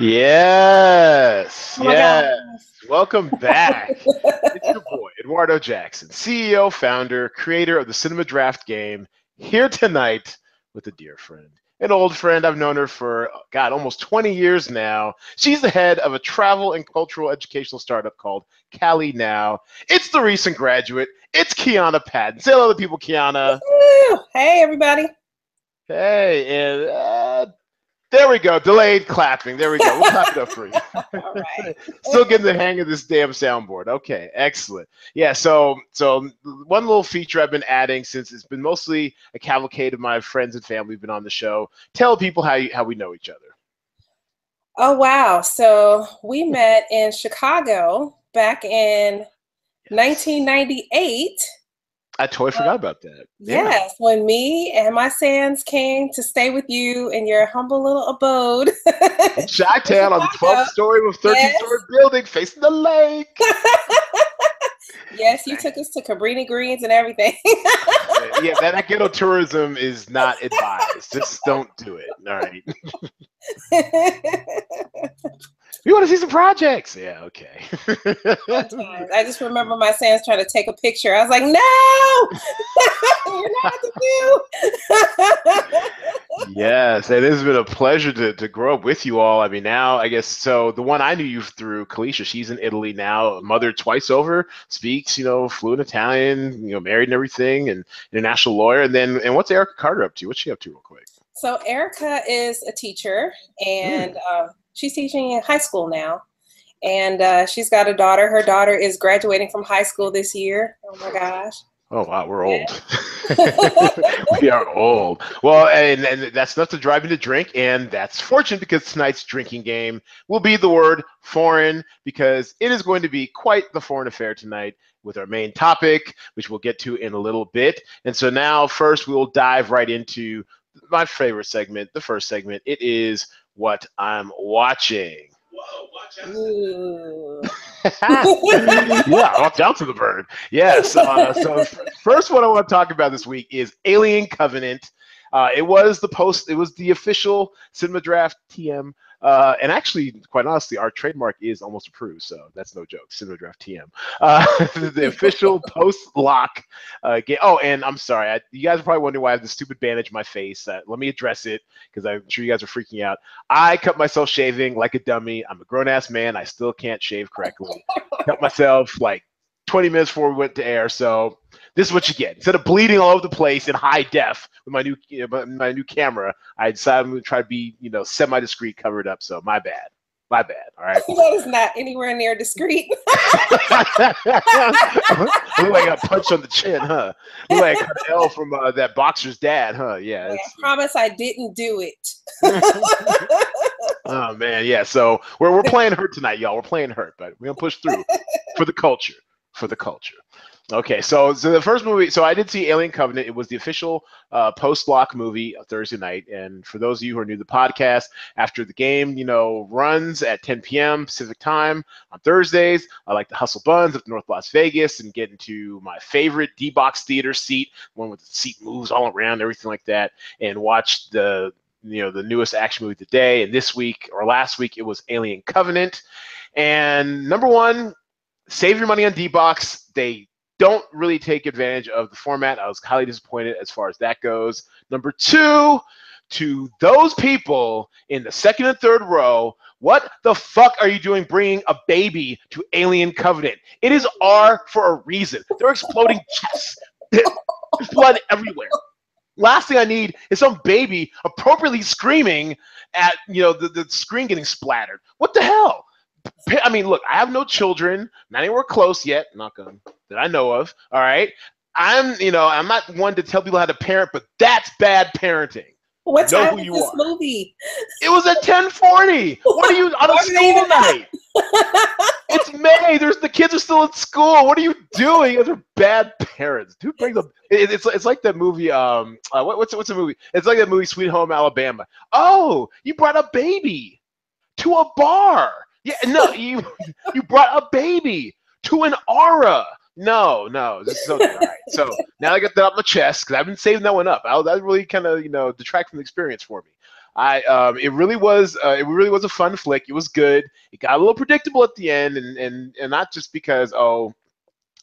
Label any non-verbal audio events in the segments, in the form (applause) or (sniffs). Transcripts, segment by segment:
Yes. Oh yes. Welcome back. it's your boy, Eduardo Jackson, CEO, founder, creator of the Cinema Draft game, here tonight with a dear friend, an old friend. I've known her for, God, almost 20 years now. She's the head of a travel and cultural educational startup called Cali Now. It's the recent graduate. It's Kiana Patton. Say hello to people, Kiana. Hey, everybody. Hey, and uh, there we go. Delayed clapping. There we go. We'll clap it up for you. (laughs) right. Still getting the hang of this damn soundboard. Okay, excellent. Yeah. So, so one little feature I've been adding since it's been mostly a cavalcade of my friends and family have been on the show. Tell people how you, how we know each other. Oh wow! So we met in Chicago back in 1998 I totally forgot about that. Yes, yeah. when me and my Sands came to stay with you in your humble little abode. Chi Town on the 12th story of 13th yes. story building facing the lake. (laughs) yes, you took us to Cabrini Greens and everything. yeah, that (laughs) ghetto tourism is not advised. Just don't do it. All right. (laughs) we want to see some projects. Yeah, okay. I just remember (laughs) my Sands trying to take a picture. I was like, no, (laughs) you're not the view. yes, it has been a pleasure to, to grow up with you all. I mean, now I guess so. The one I knew you through, Kalisha, she's in Italy now, mother twice over, speaks, you know, fluent Italian, you know, married and everything, and international lawyer. And then, and what's Erica Carter up to? What's she up to, real quick? So Erica is a teacher, and mm. uh, she's teaching in high school now. And uh, she's got a daughter. Her daughter is graduating from high school this year. Oh my gosh. Oh wow, we're old. (laughs) we are old. Well, and, and that's enough to drive me to drink, and that's fortunate because tonight's drinking game will be the word foreign because it is going to be quite the foreign affair tonight with our main topic, which we'll get to in a little bit. And so now, first, we will dive right into my favorite segment, the first segment. It is what I'm watching. Whoa, watch (laughs) (laughs) yeah, watch out for the bird. Yes. Uh, so first, what I want to talk about this week is Alien Covenant. Uh, it was the post. It was the official Cinema Draft TM uh, and actually, quite honestly, our trademark is almost approved, so that's no joke. Cinema Draft TM, uh, (laughs) the official (laughs) post-lock uh, game. Oh, and I'm sorry, I, you guys are probably wondering why I have this stupid bandage in my face. Uh, let me address it because I'm sure you guys are freaking out. I cut myself shaving like a dummy. I'm a grown-ass man. I still can't shave correctly. (laughs) cut myself like 20 minutes before we went to air. So this is what you get. Instead of bleeding all over the place in high def with my new you know, my new camera, I decided I'm going to try to be you know semi discreet, covered up. So my bad. My bad. All right. that is not anywhere near discreet. (laughs) (laughs) Look like I got punched on the chin, huh? Look like an L from uh, that boxer's dad, huh? Yeah. I promise I didn't do it. (laughs) oh man, yeah. So we're we're playing hurt tonight, y'all. We're playing hurt, but we're gonna push through for the culture. For the culture. Okay, so so the first movie, so I did see Alien Covenant. It was the official uh, post-lock movie Thursday night. And for those of you who are new to the podcast, after the game, you know, runs at 10 p.m. Pacific time on Thursdays, I like to hustle buns up North Las Vegas and get into my favorite D-box theater seat, one with the seat moves all around, everything like that, and watch the you know the newest action movie today. And this week or last week, it was Alien Covenant. And number one, save your money on D-box. They don't really take advantage of the format. I was highly disappointed as far as that goes. Number two, to those people in the second and third row, what the fuck are you doing bringing a baby to Alien Covenant? It is R for a reason. They're exploding chests. There's blood everywhere. Last thing I need is some baby appropriately screaming at you know the, the screen getting splattered. What the hell? I mean, look, I have no children, not anywhere close yet, not on that I know of. All right. I'm, you know, I'm not one to tell people how to parent, but that's bad parenting. What time is this are. movie? It was at 1040. What are you on (laughs) a school night? (laughs) it's May. There's the kids are still at school. What are you doing? Those are bad parents. Who brings them? It, it's it's like that movie. Um, uh, what, what's what's the movie? It's like that movie Sweet Home Alabama. Oh, you brought a baby to a bar. Yeah, no, you (laughs) you brought a baby to an aura. No, no, this is okay. All right. So now I got that off my chest because I've been saving that one up. I, that really kind of you know detract from the experience for me. I um, it really was uh, it really was a fun flick. It was good. It got a little predictable at the end, and and and not just because oh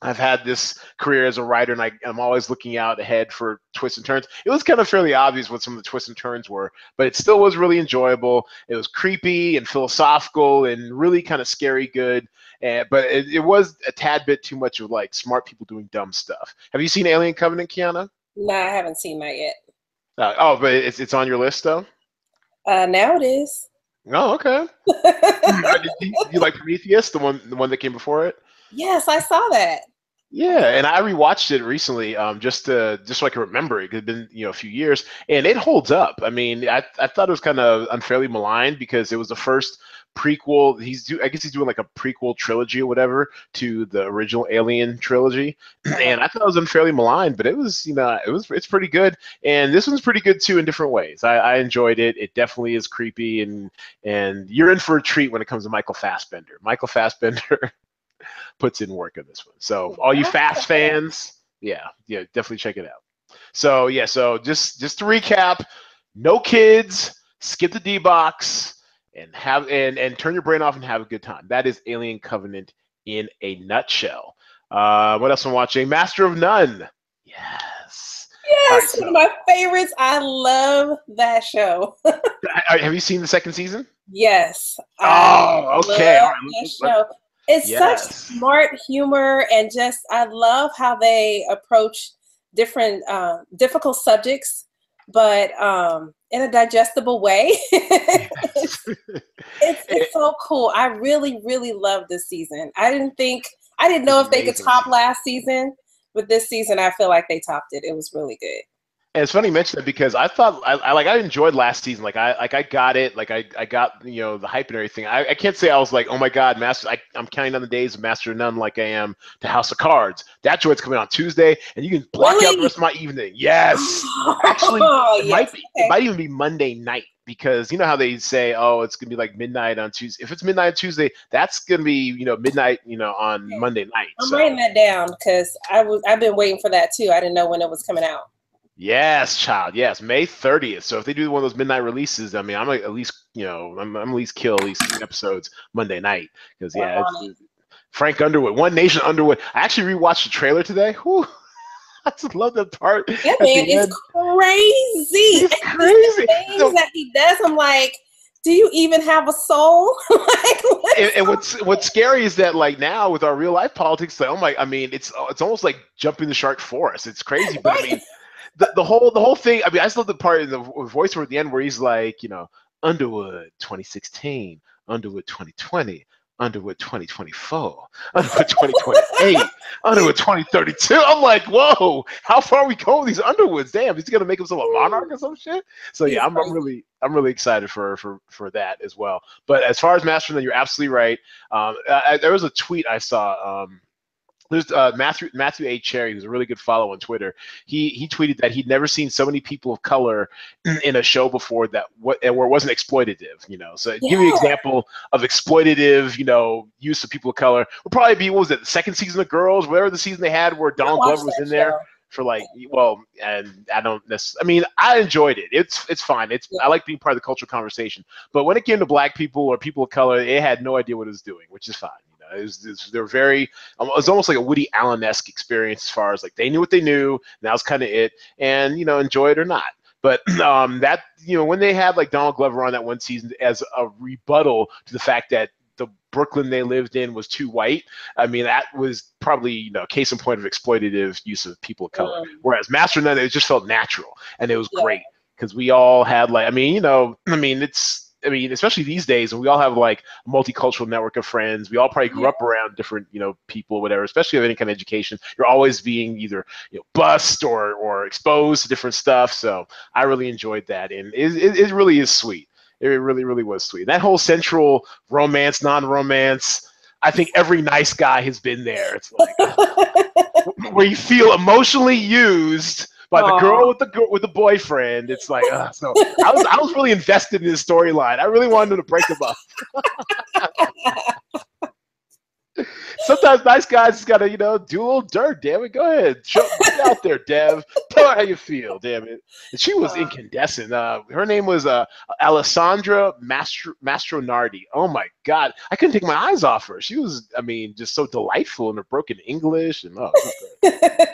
I've had this career as a writer, and I, am always looking out ahead for twists and turns. It was kind of fairly obvious what some of the twists and turns were, but it still was really enjoyable. It was creepy and philosophical and really kind of scary good. And, but it, it was a tad bit too much of like smart people doing dumb stuff. Have you seen Alien Covenant, Kiana? No, I haven't seen that yet. Uh, oh, but it's it's on your list though. Uh, now it is. Oh, okay. (laughs) you, you like Prometheus, the one the one that came before it? Yes, I saw that. Yeah, and I rewatched it recently, um, just to just so I can remember it. Had been you know a few years, and it holds up. I mean, I I thought it was kind of unfairly maligned because it was the first prequel. He's do I guess he's doing like a prequel trilogy or whatever to the original Alien trilogy, (clears throat) and I thought it was unfairly maligned, but it was you know it was it's pretty good, and this one's pretty good too in different ways. I, I enjoyed it. It definitely is creepy, and and you're in for a treat when it comes to Michael Fassbender. Michael Fassbender (laughs) puts in work on this one. So all you Fast fans, yeah, yeah, definitely check it out. So yeah, so just just to recap, no kids, skip the D box, and have and and turn your brain off and have a good time. That is Alien Covenant in a nutshell. Uh, what else am I watching? Master of None. Yes. Yes, right, so, one of my favorites. I love that show. (laughs) have you seen the second season? Yes. Oh, okay. All right. Let's, let's, it's yes. such smart humor, and just I love how they approach different uh, difficult subjects, but um, in a digestible way. (laughs) it's, it's, it's so cool. I really, really love this season. I didn't think I didn't know if they could top last season, but this season I feel like they topped it. It was really good. And it's funny you mention that because I thought I, I, like I enjoyed last season. Like I like I got it. Like I, I got you know the hype and everything. I, I can't say I was like oh my god, Master. I, I'm counting on the days of Master of None like I am to House of Cards. That joint's coming on Tuesday, and you can block really? out the rest of my evening. Yes, (laughs) actually, oh, it yes. might be, okay. it might even be Monday night because you know how they say oh it's gonna be like midnight on Tuesday. If it's midnight on Tuesday, that's gonna be you know midnight you know on Monday night. I'm so. writing that down because I was I've been waiting for that too. I didn't know when it was coming out. Yes, child. Yes, May 30th. So if they do one of those midnight releases, I mean, I'm at least, you know, I'm, I'm at least kill at least three episodes Monday night because yeah, Frank Underwood, One Nation Underwood. I actually rewatched the trailer today. (laughs) Whew. I just love that part. Yeah, man, it's crazy. It's crazy. things so, that he does, I'm like, do you even have a soul? (laughs) like, and, and, what's what's scary is that like now with our real life politics, like, oh my, I mean, it's it's almost like jumping the shark for us. It's crazy, but right. I mean the, the whole the whole thing. I mean, I just love the part in the voiceover at the end where he's like, you know, Underwood 2016, Underwood 2020, Underwood 2024, (laughs) Underwood 2028, (laughs) Underwood 2032. I'm like, whoa, how far are we going with these Underwoods? Damn, he's gonna make himself a monarch or some shit. So yeah, I'm, I'm really I'm really excited for for for that as well. But as far as Master, then you're absolutely right. Um, I, there was a tweet I saw. Um, there's uh, Matthew Matthew A. Cherry, who's a really good follow on Twitter. He he tweeted that he'd never seen so many people of color in a show before that what where it wasn't exploitative. You know, so yeah. give you an example of exploitative, you know, use of people of color would probably be what was it the second season of Girls, whatever the season they had where Donald Glover was in show. there for like well and i don't necessarily i mean i enjoyed it it's it's fine it's yeah. i like being part of the cultural conversation but when it came to black people or people of color it had no idea what it was doing which is fine it was, it was, they're very. Um, it was almost like a Woody Allen esque experience as far as like they knew what they knew. And that was kind of it, and you know, enjoy it or not. But (clears throat) um, that you know, when they had like Donald Glover on that one season as a rebuttal to the fact that the Brooklyn they lived in was too white. I mean, that was probably you know case in point of exploitative use of people of color. Um, Whereas Master None, it just felt natural and it was yeah. great because we all had like I mean, you know, I mean, it's I mean, especially these days, and we all have like a multicultural network of friends. We all probably grew yeah. up around different, you know, people, whatever. Especially with any kind of education, you're always being either you know bussed or or exposed to different stuff. So I really enjoyed that, and it, it, it really is sweet. It really, really was sweet. That whole central romance, non-romance. I think every nice guy has been there. It's like (laughs) where you feel emotionally used by the girl with the girl with the boyfriend. It's like uh, so. I was I was really invested in this storyline. I really wanted him to break them up. (laughs) sometimes nice guys gotta, you know, do a little dirt. Damn it, go ahead, show get out there, Dev. Tell her how you feel. Damn it. And she was incandescent. Uh, her name was uh, Alessandra Mastro Mastronardi. Oh my God, I couldn't take my eyes off her. She was, I mean, just so delightful in her broken English and oh. (laughs)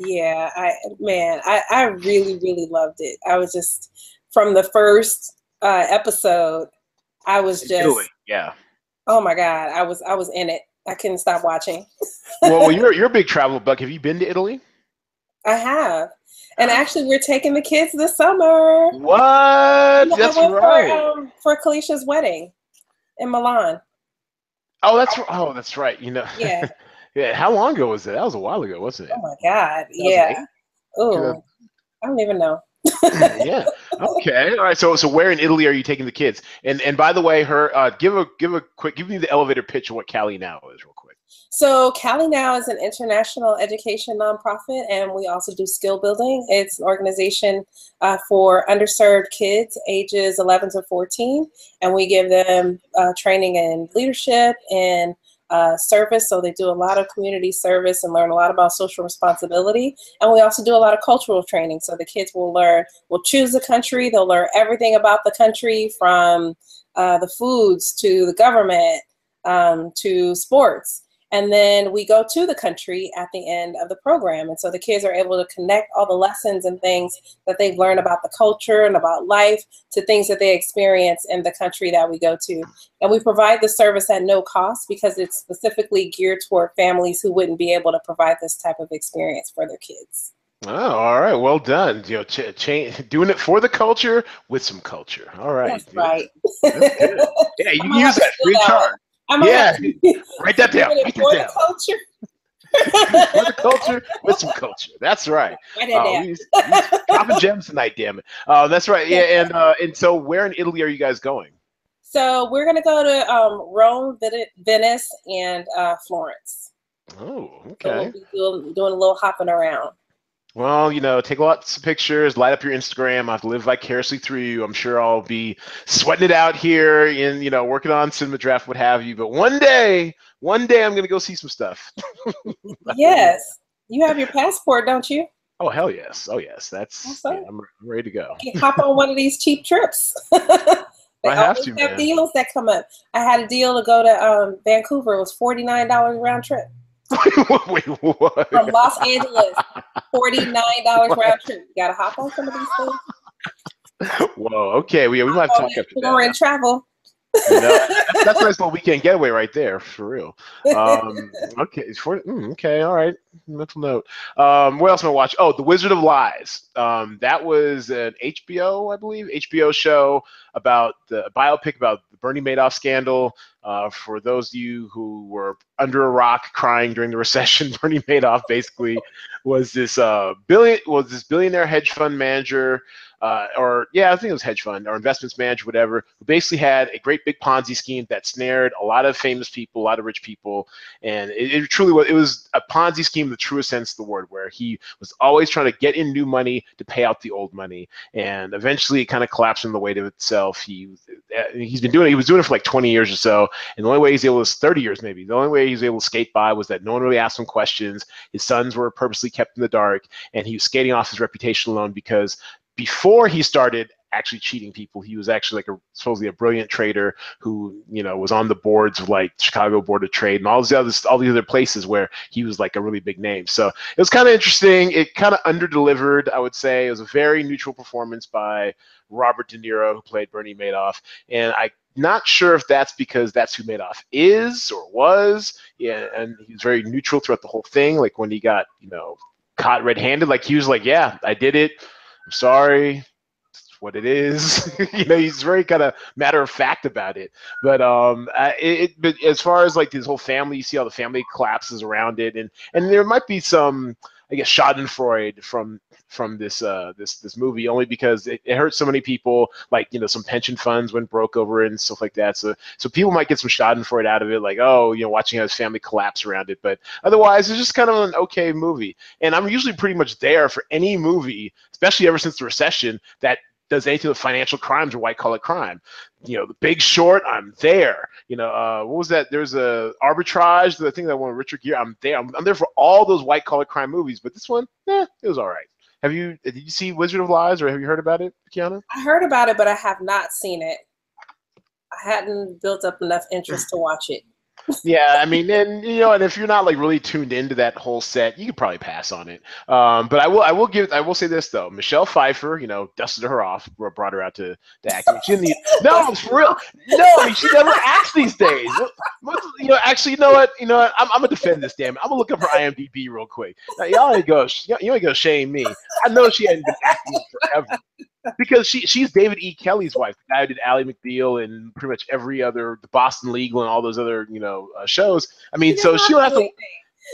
yeah, I man, I I really really loved it. I was just from the first uh, episode, I was just yeah. Oh my god, I was I was in it. I couldn't stop watching. (laughs) well, well, you're you're a big travel buck. Have you been to Italy? I have, and actually, we're taking the kids this summer. What? That's right. For, um, for Kalisha's wedding in Milan. Oh, that's oh, that's right. You know. Yeah. (laughs) yeah. How long ago was that? That was a while ago, wasn't it? Oh my god. Yeah. Oh, I don't even know. (laughs) yeah. Okay. All right. So so where in Italy are you taking the kids? And and by the way, her uh, give a give a quick give me the elevator pitch of what Cali Now is real quick. So Cali Now is an international education nonprofit, and we also do skill building. It's an organization uh, for underserved kids ages 11 to 14, and we give them uh, training in leadership and uh, service. So they do a lot of community service and learn a lot about social responsibility. And we also do a lot of cultural training. So the kids will learn, will choose the country. They'll learn everything about the country from uh, the foods to the government um, to sports. And then we go to the country at the end of the program. And so the kids are able to connect all the lessons and things that they've learned about the culture and about life to things that they experience in the country that we go to. And we provide the service at no cost because it's specifically geared toward families who wouldn't be able to provide this type of experience for their kids. Oh, all right. Well done. You know, ch- ch- doing it for the culture with some culture. All right. That's right. That's (laughs) yeah, you can use that free charge. I'm yeah, (laughs) (laughs) write that down. Write that down. Culture. (laughs) for the culture with some culture. That's right. Uh, we, dropping gems tonight, damn it. Uh, that's right. Yeah, and uh, and so where in Italy are you guys going? So we're gonna go to um, Rome, Venice, and uh, Florence. Oh, okay. So we'll doing, doing a little hopping around. Well, you know, take lots of pictures, light up your Instagram. I have lived vicariously through you. I'm sure I'll be sweating it out here and, you know, working on cinema draft, what have you. But one day, one day I'm going to go see some stuff. (laughs) yes. You have your passport, don't you? Oh, hell yes. Oh, yes. That's, yeah, I'm, I'm, ready to go. hop on one of these cheap trips. (laughs) I have to, have man. deals that come up. I had a deal to go to um, Vancouver. It was $49 round trip. (laughs) Wait, what? From Los Angeles, forty nine dollars round trip. You gotta hop on some of these things. Whoa. Okay. We we might talk after that. We're in travel. You know, that's, that's, a nice little weekend getaway right there, for real. Um, (laughs) okay, for, mm, okay, all right. Mental note. Um, what else am I watch? Oh, The Wizard of Lies. Um, that was an HBO, I believe, HBO show about the biopic about the Bernie Madoff scandal. Uh, for those of you who were under a rock crying during the recession, (laughs) Bernie Madoff basically was this uh, billion was this billionaire hedge fund manager uh, or yeah, I think it was hedge fund or investments manager, whatever, who basically had a great big Ponzi scheme that snared a lot of famous people, a lot of rich people, and it, it truly was. It was a Ponzi scheme in the truest sense of the word, where he was always trying to get in new money to pay out the old money, and eventually it kind of collapsed in the weight of itself. He he's been doing it. He was doing it for like 20 years or so, and the only way he's able to 30 years maybe. The only way he was able to skate by was that no one really asked him questions. His sons were purposely kept in the dark, and he was skating off his reputation alone because before he started actually cheating people. He was actually like a supposedly a brilliant trader who you know was on the boards of like Chicago Board of Trade and all these other all these other places where he was like a really big name. So it was kind of interesting. It kind of under delivered, I would say. It was a very neutral performance by Robert De Niro who played Bernie Madoff, and I. Not sure if that's because that's who Madoff is or was. Yeah, and he was very neutral throughout the whole thing. Like when he got, you know, caught red-handed, like he was like, "Yeah, I did it I'm sorry. It's what it is. (laughs) you know, he's very kind of matter of fact about it. But um, it, but as far as like this whole family, you see how the family collapses around it, and and there might be some I guess Schadenfreude from from this uh, this this movie only because it, it hurt so many people. Like you know, some pension funds went broke over it and stuff like that. So so people might get some Schadenfreude out of it, like oh you know watching his family collapse around it. But otherwise, it's just kind of an okay movie. And I'm usually pretty much there for any movie, especially ever since the recession that does anything with financial crimes or white collar crime. You know, The Big Short, I'm there. You know, uh, what was that? There's a arbitrage, the thing that won Richard Gere. I'm there. I'm, I'm there for all those white collar crime movies, but this one, eh, it was all right. Have you did you see Wizard of Lies or have you heard about it, Kiana? I heard about it, but I have not seen it. I hadn't built up enough interest to watch it yeah, I mean, and you know, and if you're not like really tuned into that whole set, you could probably pass on it. Um, but I will, I will give, I will say this though: Michelle Pfeiffer, you know, dusted her off, brought her out to, to act. She the, no, for real, no, she never acts these days. You know, actually, you know what? You know, what? I'm, I'm gonna defend this. Damn it, I'm gonna look up her IMDb real quick. Now, y'all ain't go, you ain't go shame me. I know she hadn't been acting forever because she she's David E. Kelley's wife, the guy who did Ally McBeal and pretty much every other the Boston Legal and all those other you know uh, shows. I mean, so she don't have to.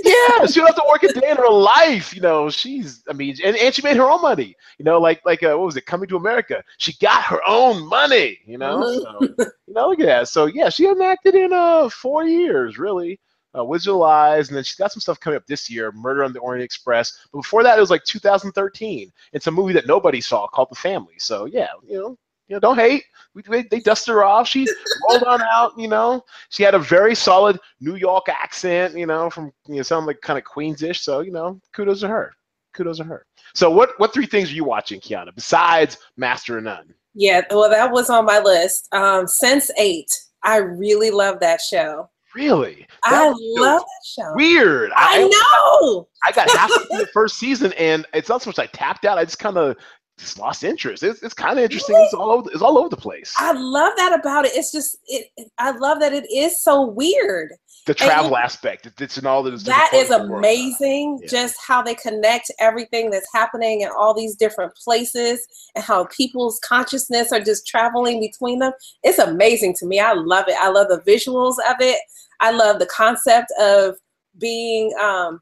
yeah, she don't have to work a day in her life. You know, she's. I mean, and, and she made her own money. You know, like like uh, what was it? Coming to America. She got her own money. You know, mm-hmm. so, you know, look at that. So yeah, she hasn't acted in uh four years really uh, Wizard of Lies, and then she's got some stuff coming up this year, Murder on the Orient Express. But before that, it was like 2013. It's a movie that nobody saw called The Family. So yeah, you know, you know, don't hate. We, we, they dusted her off. She rolled on out. You know, she had a very solid New York accent. You know, from you know, sound like kind of Queensish. So you know, kudos to her. Kudos to her. So what what three things are you watching, Kiana, besides Master of None? Yeah, well, that was on my list. Um, Sense8. I really love that show. Really? That I love that show. Weird. I, I know. I got half the first season, and it's not so much I tapped out. I just kind of just lost interest. It's, it's kind of interesting. Really? It's all over. It's all over the place. I love that about it. It's just it. I love that it is so weird the travel and aspect. It's in all the that is amazing. Yeah. Just how they connect everything that's happening in all these different places, and how people's consciousness are just traveling between them. It's amazing to me. I love it. I love the visuals of it. I love the concept of being um,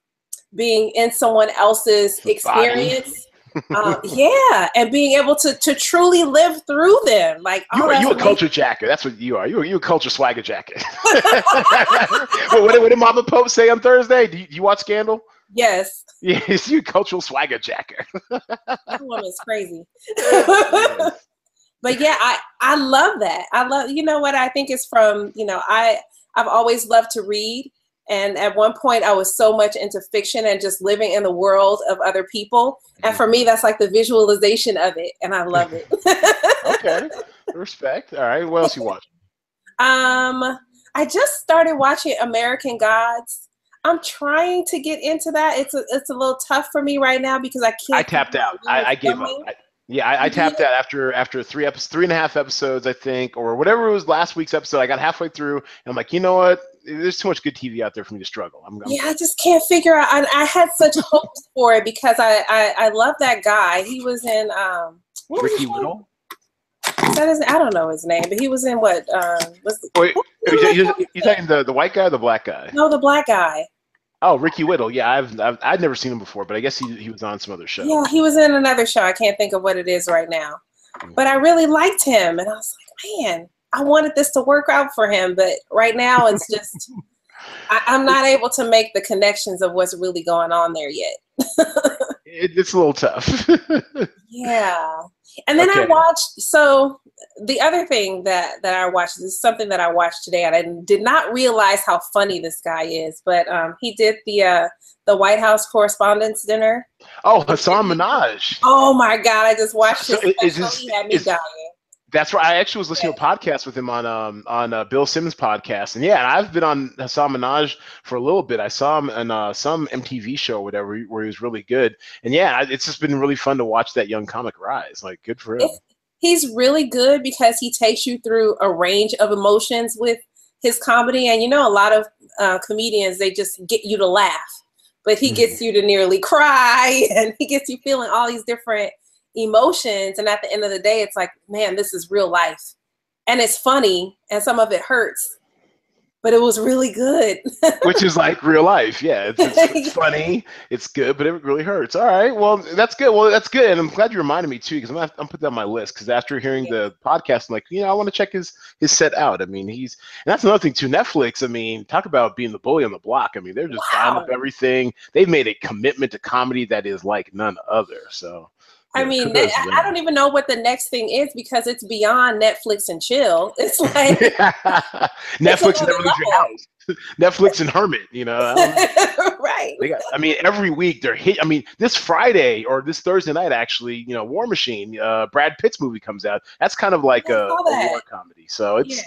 being in someone else's experience um, (laughs) yeah, and being able to to truly live through them. Like you, are you a culture jacker. That's what you are. You you a culture swagger jacket. (laughs) (laughs) well, what, what, did Mama Pope say on Thursday? Do you, you watch Scandal? Yes. Yes, you cultural swagger jacker. that woman's crazy. but yeah, I I love that. I love you know what I think is from you know I I've always loved to read and at one point, I was so much into fiction and just living in the world of other people. And for me, that's like the visualization of it, and I love it. (laughs) okay, respect. All right, what else you watch? Um, I just started watching American Gods. I'm trying to get into that. It's a, it's a little tough for me right now because I can't. I tapped out. I, I gave up. I, yeah, I, I tapped out after after three episodes, three and a half episodes, I think, or whatever it was last week's episode. I got halfway through, and I'm like, you know what? There's too much good TV out there for me to struggle. I'm, I'm yeah, I just can't figure out. I, I had such (laughs) hopes for it because I, I I love that guy. He was in um Ricky Whittle. That is, I don't know his name, but he was in what? Um, what's Wait, you, you talking the the white guy or the black guy? No, the black guy. Oh, Ricky Whittle. Yeah, I've, I've I'd never seen him before, but I guess he he was on some other show. Yeah, he was in another show. I can't think of what it is right now, but I really liked him, and I was like, man, I wanted this to work out for him, but right now it's just (laughs) I, am not able to make the connections of what's really going on there yet. (laughs) it, it's a little tough. (laughs) yeah, and then okay. I watched so the other thing that that I watched is something that I watched today, and I did not realize how funny this guy is. But um, he did the uh, the White House Correspondents' Dinner. Oh, Hasan Minhaj. Oh my God! I just watched so it. Is, he had me dying. That's right. I actually was listening to a podcast with him on um on uh, Bill Simmons podcast, and yeah, and I've been on Hasan Minhaj for a little bit. I saw him on uh, some MTV show, or whatever, where he was really good. And yeah, it's just been really fun to watch that young comic rise. Like, good for him. He's really good because he takes you through a range of emotions with his comedy. And you know, a lot of uh, comedians they just get you to laugh, but he mm-hmm. gets you to nearly cry, (laughs) and he gets you feeling all these different emotions. And at the end of the day, it's like, man, this is real life, and it's funny, and some of it hurts, but it was really good. (laughs) Which is like real life. Yeah. It's, it's, it's, (laughs) funny. It's good, but it really hurts. All right. Well, that's good. Well, that's good. And I'm glad you reminded me too, because I'm going to put that on my list. Because after hearing yeah. the podcast, I'm like, you know, I want to check his, his set out. I mean, he's, and that's another thing too. Netflix, I mean, talk about being the bully on the block. I mean, they're just wow. buying up everything. They've made a commitment to comedy that is like none other. So, I mean, I, I don't even know what the next thing is because it's beyond Netflix and chill. (laughs) It's like (laughs) Netflix and your house. (laughs) Netflix and Hermit, you know. right. Got, I mean, every week they're hit. I mean, this Friday or this Thursday night, actually, you know, War Machine, uh, Brad Pitt's movie comes out. That's kind of like a, a, war comedy. So it's. Yeah.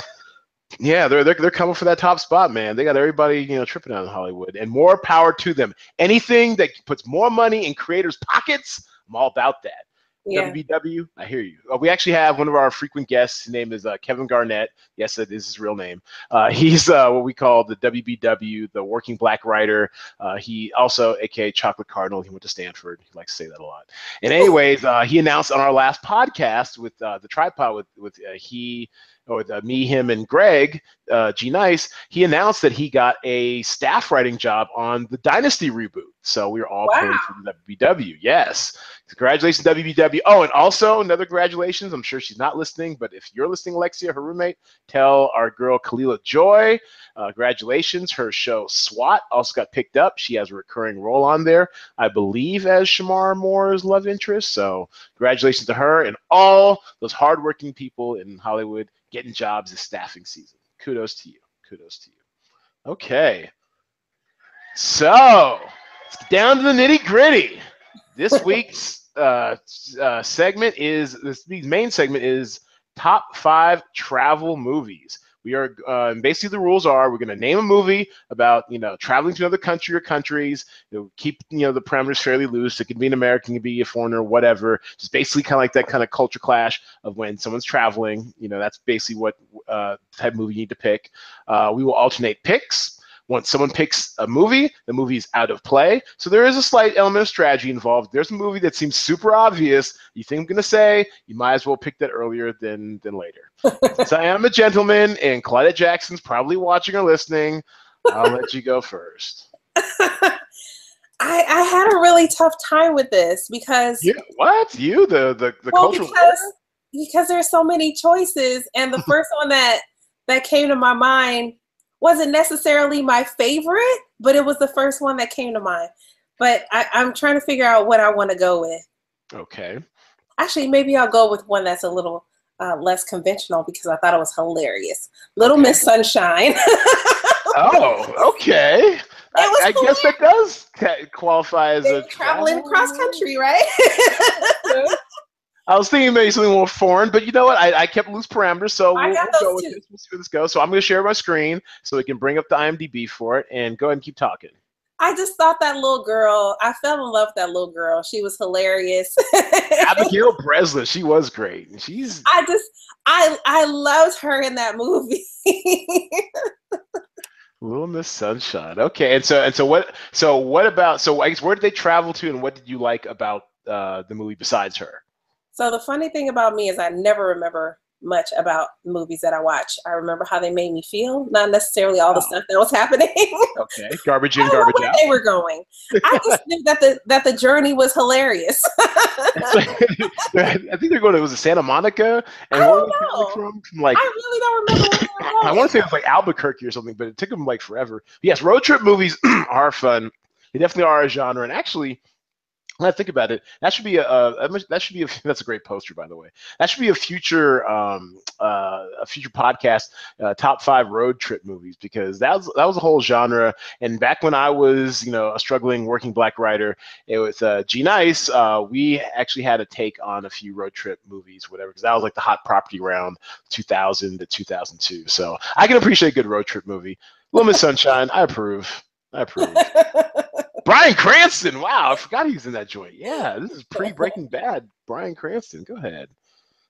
Yeah, they're, they're they're coming for that top spot, man. They got everybody, you know, tripping out in Hollywood, and more power to them. Anything that puts more money in creators' pockets, I'm all about that. Yeah. WBW, I hear you. Uh, we actually have one of our frequent guests. His name is uh, Kevin Garnett. Yes, that is his real name. Uh, (laughs) he's uh, what we call the WBW, the working black writer. Uh, he also, aka Chocolate Cardinal, he went to Stanford. He likes to say that a lot. And anyways, uh, he announced on our last podcast with the tripod with with he with uh, me, him, and Greg, uh, G Nice, he announced that he got a staff writing job on the Dynasty reboot. So we are all wow. for the WBW. Yes. Congratulations, WBW. Oh, and also another congratulations. I'm sure she's not listening, but if you're listening, Alexia, her roommate, tell our girl Kalila Joy, uh, congratulations. Her show SWAT also got picked up. She has a recurring role on there, I believe, as Shemar Moore's love interest. So congratulations to her and all those hardworking people in Hollywood getting jobs this staffing season. Kudos to you. Kudos to you. Okay. So down to the nitty gritty. This (laughs) week's uh, uh, segment is this week's main segment is top five travel movies. We are uh, basically the rules are we're going to name a movie about you know traveling to another country or countries. You know, keep you know the parameters fairly loose. It can be an American, it can be a foreigner, whatever. Just basically kind of like that kind of culture clash of when someone's traveling. You know, that's basically what uh, type movie you need to pick. Uh, we will alternate picks. Once someone picks a movie, the movie's out of play. So there is a slight element of strategy involved. There's a movie that seems super obvious. You think I'm going to say, you might as well pick that earlier than, than later. (laughs) Since I am a gentleman and Claudette Jackson's probably watching or listening, I'll let you go first. (laughs) I, I had a really tough time with this because you, what you the the, the well, cultural because, because there's so many choices and the (laughs) first one that that came to my mind wasn't necessarily my favorite, but it was the first one that came to mind. But I, I'm trying to figure out what I want to go with. Okay. Actually, maybe I'll go with one that's a little uh, less conventional because I thought it was hilarious. Little Miss Sunshine. (laughs) oh, okay. I, I guess that does qualify as a traveling cross country, right? (laughs) I was thinking maybe something more foreign, but you know what? I, I kept loose parameters, so we'll, we'll go with this. We'll see where this goes. So I'm going to share my screen so we can bring up the IMDb for it and go ahead and keep talking. I just thought that little girl, I fell in love with that little girl. She was hilarious. (laughs) Abigail Breslin, she was great. She's I just I I loved her in that movie. (laughs) Little Miss Sunshine. Okay, and so and so what so what about so I guess where did they travel to and what did you like about uh, the movie besides her? So the funny thing about me is I never remember much about movies that I watch. I remember how they made me feel, not necessarily all the oh. stuff that was happening. okay, (laughs) garbage in, garbage out. They were going. I just knew that the that the journey was hilarious. (laughs) I think they're going. To, it was a Santa Monica, and I don't know. From, from like I really don't remember. I want to say it was like Albuquerque or something, but it took them like forever. But yes, road trip movies (clears throat) are fun. They definitely are a genre, and actually when I think about it, that should be a, that should be a (laughs) that's a great poster by the way. That should be a future um, uh, a future podcast uh, top five road trip movies because that was that was a whole genre. And back when I was you know a struggling working black writer, it was uh, G Nice. Uh, we actually had a take on a few road trip movies, whatever, because that was like the hot property around 2000 to 2002. So I can appreciate a good road trip movie. Little Miss Sunshine, I approve. I approve. (laughs) Bryan Cranston. Wow, I forgot he was in that joint. Yeah, this is pre Breaking (laughs) Bad. Bryan Cranston. Go ahead.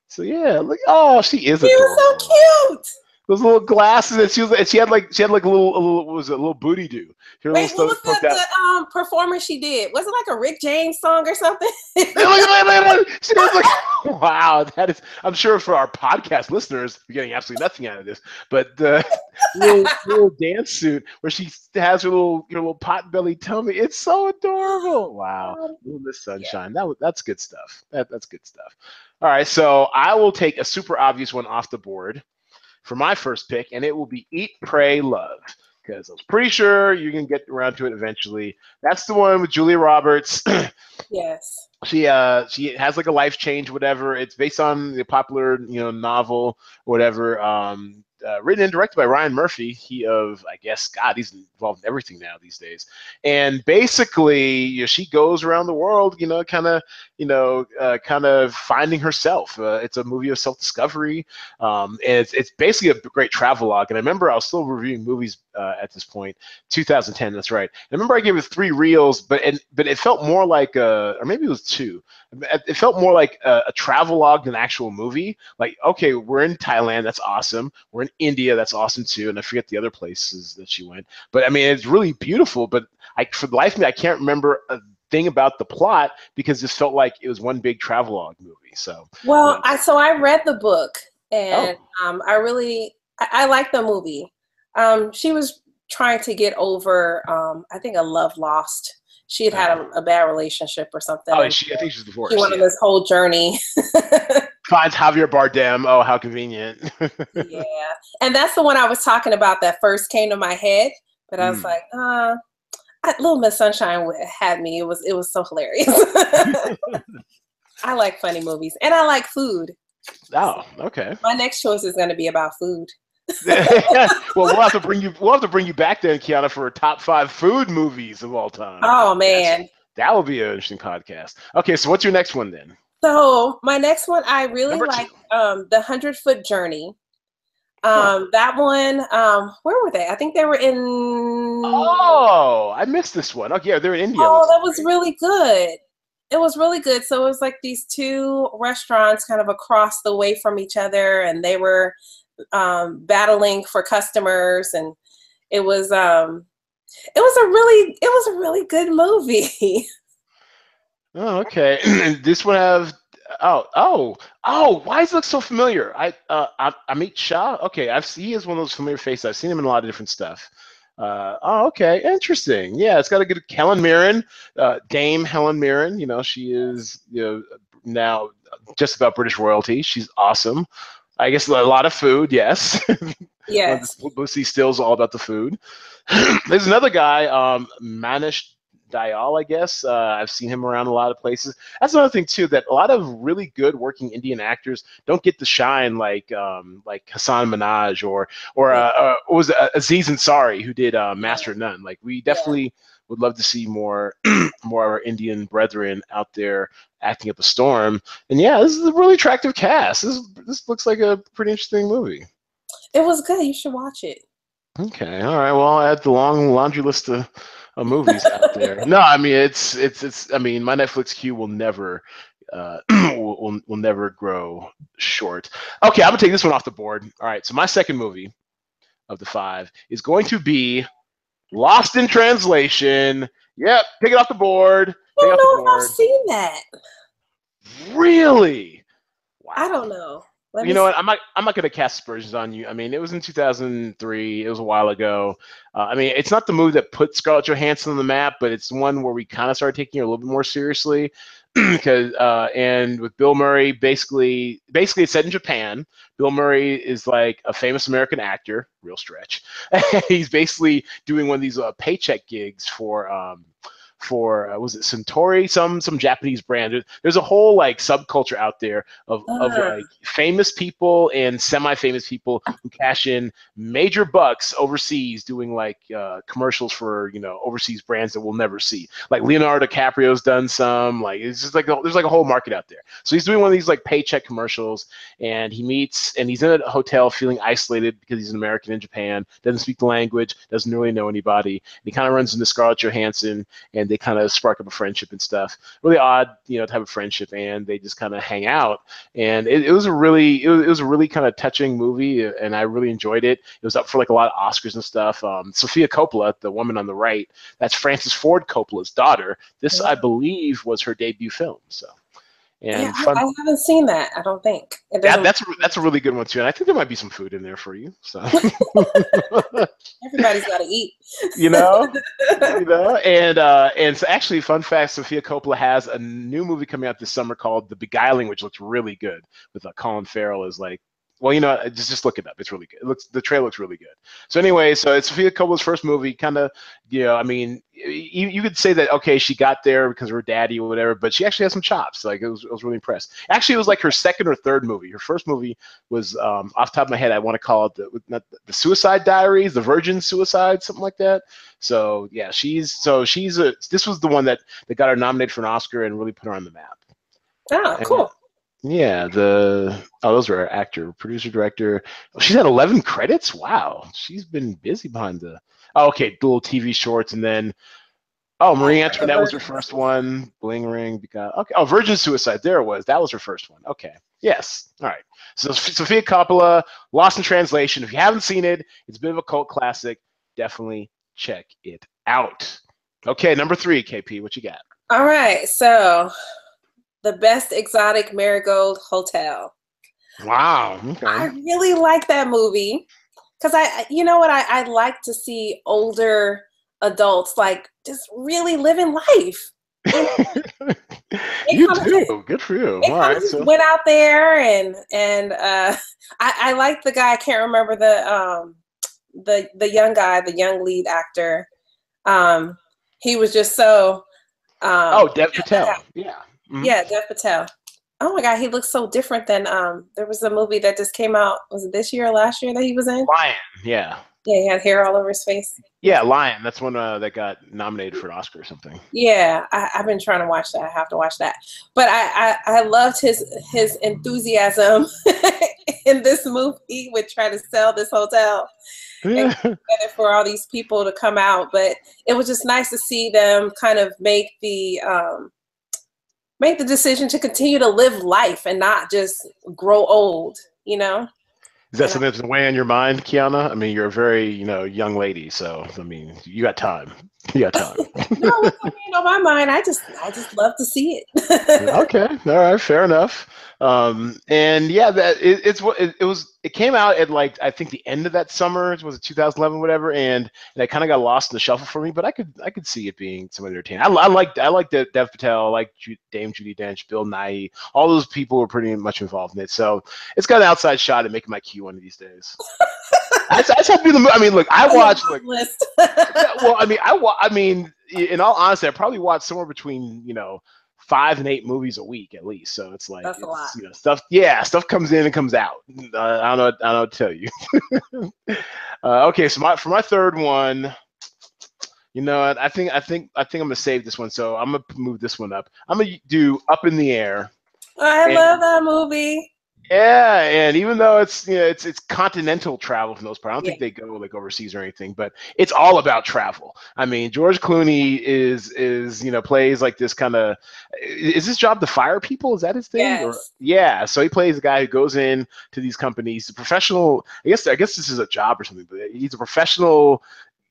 So yeah, look. Oh, she is. He was so cute those little glasses and she was and she had like she had like a little, a little what was it, a little booty do. Wait, what was the, the, um performance she did? Was it like a Rick James song or something? (laughs) she was like, (laughs) wow, that is. I'm sure for our podcast listeners, we're getting absolutely nothing out of this, but the (laughs) little, little dance suit where she has her little her little pot belly tummy, it's so adorable. (gasps) Wow, little Miss Sunshine. Yeah. That that's good stuff. That that's good stuff. All right, so I will take a super obvious one off the board for my first pick, and it will be Eat, Pray, Love. because I was pretty sure you can get around to it eventually. That's the one with Julia Roberts. (clears throat) yes. She uh she has like a life change, whatever. It's based on the popular you know novel, whatever. Um, uh, written and directed by Ryan Murphy. He of I guess God, he's involved in everything now these days. And basically, you know, she goes around the world, you know, kind of, you know, uh, kind of finding herself. Uh, it's a movie of self-discovery, um, and it's, it's basically a great travelogue. And I remember I was still reviewing movies uh, at this point, 2010. That's right. I remember I gave it three reels, but and but it felt more like a, or maybe it was two. It felt more like a, a travelogue than an actual movie. Like, okay, we're in Thailand, that's awesome. We're in India, that's awesome too. And I forget the other places that she went. But I mean, it's really beautiful. But I, for the life of me, I can't remember a thing about the plot because this felt like it was one big travelogue movie. So, well, um, I so I read the book and oh. um, I really I, I like the movie. Um, she was trying to get over, um, I think, a love lost. She had had a, a bad relationship or something. Oh, she, I think she's divorced. She went on this whole journey. (laughs) Finds Javier Bardem. Oh, how convenient. (laughs) yeah, and that's the one I was talking about that first came to my head, but I was mm. like, uh, Little Miss Sunshine had me. It was it was so hilarious. (laughs) I like funny movies, and I like food. Oh, okay. My next choice is going to be about food. (laughs) well, we'll have to bring you. We'll have to bring you back then, Kiana, for top five food movies of all time. Oh man, That's, that will be an interesting podcast. Okay, so what's your next one then? So my next one, I really like um, the Hundred Foot Journey. Um, huh. That one, um, where were they? I think they were in. Oh, I missed this one. Okay, yeah, they're in India. Oh, that was really good. It was really good. So it was like these two restaurants kind of across the way from each other, and they were um, battling for customers, and it was um, it was a really it was a really good movie. (laughs) oh, okay. (clears throat) this one have oh oh oh why does it look so familiar? I uh I, Amit Shah. Okay, I've seen he is one of those familiar faces. I've seen him in a lot of different stuff. Uh, oh, okay, interesting. Yeah, it's got a good Helen Mirren, uh, Dame Helen Mirren. You know, she is you know now just about British royalty. She's awesome. I guess a lot of food, yes. (laughs) Yes. Lucy Still's all about the food. (clears throat) There's another guy, um, Manish Dayal, I guess. Uh, I've seen him around a lot of places. That's another thing too that a lot of really good working Indian actors don't get to shine like um, like Hasan Minhaj or or uh, uh, was it, Aziz Ansari who did uh, Master of None. Like we definitely. Yeah would love to see more (clears throat) more of our Indian brethren out there acting up a storm. And yeah, this is a really attractive cast. This this looks like a pretty interesting movie. It was good. You should watch it. Okay. All right. Well, I'll add the long laundry list of, of movies out there. (laughs) No, I mean it's it's it's. I mean my Netflix queue will never. Uh, (clears throat) will, will, will never grow short. Okay, I'm gonna take this one off the board. All right, so my second movie of the five is going to be Lost in translation. Yep, take it off the board. I don't know if I've seen that. Really? Wow. I don't know. Let you know see. what? I'm not. I'm not going to cast aspersions on you. I mean, it was in 2003. It was a while ago. Uh, I mean, it's not the movie that put Scarlett Johansson on the map, but it's one where we kind of started taking her a little bit more seriously. (clears throat) because uh, and with Bill Murray, basically, basically it's set in Japan. Bill Murray is like a famous American actor, real stretch. (laughs) He's basically doing one of these uh, paycheck gigs for um, for uh, was it Suntory, some some Japanese brand. There's a whole like subculture out there of, uh. of like famous people and semi-famous people who cash in major bucks overseas doing like uh, commercials for you know overseas brands that we'll never see. Like Leonardo DiCaprio's done some. Like it's just like a, there's like a whole market out there. So he's doing one of these like paycheck commercials, and he meets and he's in a hotel feeling isolated because he's an American in Japan, doesn't speak the language, doesn't really know anybody. And he kind of runs into Scarlett Johansson and and they kind of spark up a friendship and stuff. Really odd, you know, type of friendship, and they just kind of hang out. And it, it was a really, it was, it was a really kind of touching movie, and I really enjoyed it. It was up for like a lot of Oscars and stuff. Um, Sofia Coppola, the woman on the right, that's Francis Ford Coppola's daughter. This. I believe, was her debut film. So. And yeah, fun- I haven't seen that. I don't think. That, that's that's a really good one too, and I think there might be some food in there for you. So (laughs) everybody's got to eat. (laughs) you know, (laughs) you know, and uh, and so actually, fun fact: Sofia Coppola has a new movie coming out this summer called The Beguiling, which looks really good with uh, Colin Farrell as like well, you know, just just look it up. It's really good. It looks the trailer looks really good. So anyway, so it's Sofia Coppola's first movie. Kind of, you know, I mean, you, you could say that okay, she got there because of her daddy or whatever, but she actually has some chops. Like it was, I was really impressed. Actually, it was like her second or third movie. Her first movie was um, off the top of my head. I want to call it the not the Suicide Diaries, the Virgin Suicide, something like that. So yeah, she's so she's a. This was the one that that got her nominated for an Oscar and really put her on the map. Oh, cool. Yeah, the oh, those are actor, producer, director. She's had eleven credits. Wow, she's been busy behind the. Oh, okay, little TV shorts, and then oh, Marie oh, Antoinette was her first one. Bling Ring, because okay. Oh, Virgin Suicide. There it was. That was her first one. Okay. Yes. All right. So Sofia Coppola, Lost in Translation. If you haven't seen it, it's a bit of a cult classic. Definitely check it out. Okay, number three, KP. What you got? All right. So the best exotic marigold hotel. Wow. Okay. I really like that movie because I, you know what, I, I like to see older adults like just really living life. (laughs) you do. Good for you. All right. So. Went out there and and uh, (laughs) I, I like the guy. I can't remember the um the the young guy, the young lead actor. Um, he was just so. Um, oh, Dev Patel. Yeah. Mm-hmm. Yeah, Dev Patel. Oh my God, he looks so different than um. There was a movie that just came out. Was it this year or last year that he was in? Lion. Yeah. Yeah, he had hair all over his face. Yeah, Lion. That's one uh, that got nominated for an Oscar or something. Yeah, I, have been trying to watch that. I have to watch that. But I, I, I loved his his enthusiasm (laughs) in this movie with trying to sell this hotel and for all these people to come out. But it was just nice to see them kind of make the um, make the decision to continue to live life and not just grow old, you know? Is that something that's weighing on your mind, Kiana? I mean, you're a very, you know, young lady, so I mean, you got time. Got time. (laughs) no, it's on my mind. I just, I just love to see it. (laughs) okay, all right, fair enough. Um, and yeah, that it, it's what it, it, was. It came out at like I think the end of that summer. Was it 2011, whatever? And and it kind of got lost in the shuffle for me. But I could I could see it being somewhat entertaining. I, I like I like Dev Patel, I like Dame Judi Dench, Bill Nighy. All those people were pretty much involved in it. So it's got an outside shot at making my queue one of these days. (laughs) I, I to be the. I mean, look, I watch like. (laughs) well, I mean, I I mean, in all honesty, I probably watch somewhere between you know five and eight movies a week at least. So it's like That's it's, a lot. you know stuff. Yeah, stuff comes in and comes out. Uh, I don't know. I don't know what to tell you. (laughs) uh, okay, so my for my third one. You know, I think I think I think I'm gonna save this one, so I'm gonna move this one up. I'm gonna do "Up in the Air." I and, love that movie. Yeah, and even though it's you know it's it's continental travel for the most part, I don't yeah. think they go like overseas or anything, but it's all about travel. I mean, George Clooney is is you know plays like this kind of is his job to fire people? Is that his thing? Yes. Or, yeah, so he plays a guy who goes in to these companies, a professional. I guess I guess this is a job or something, but he's a professional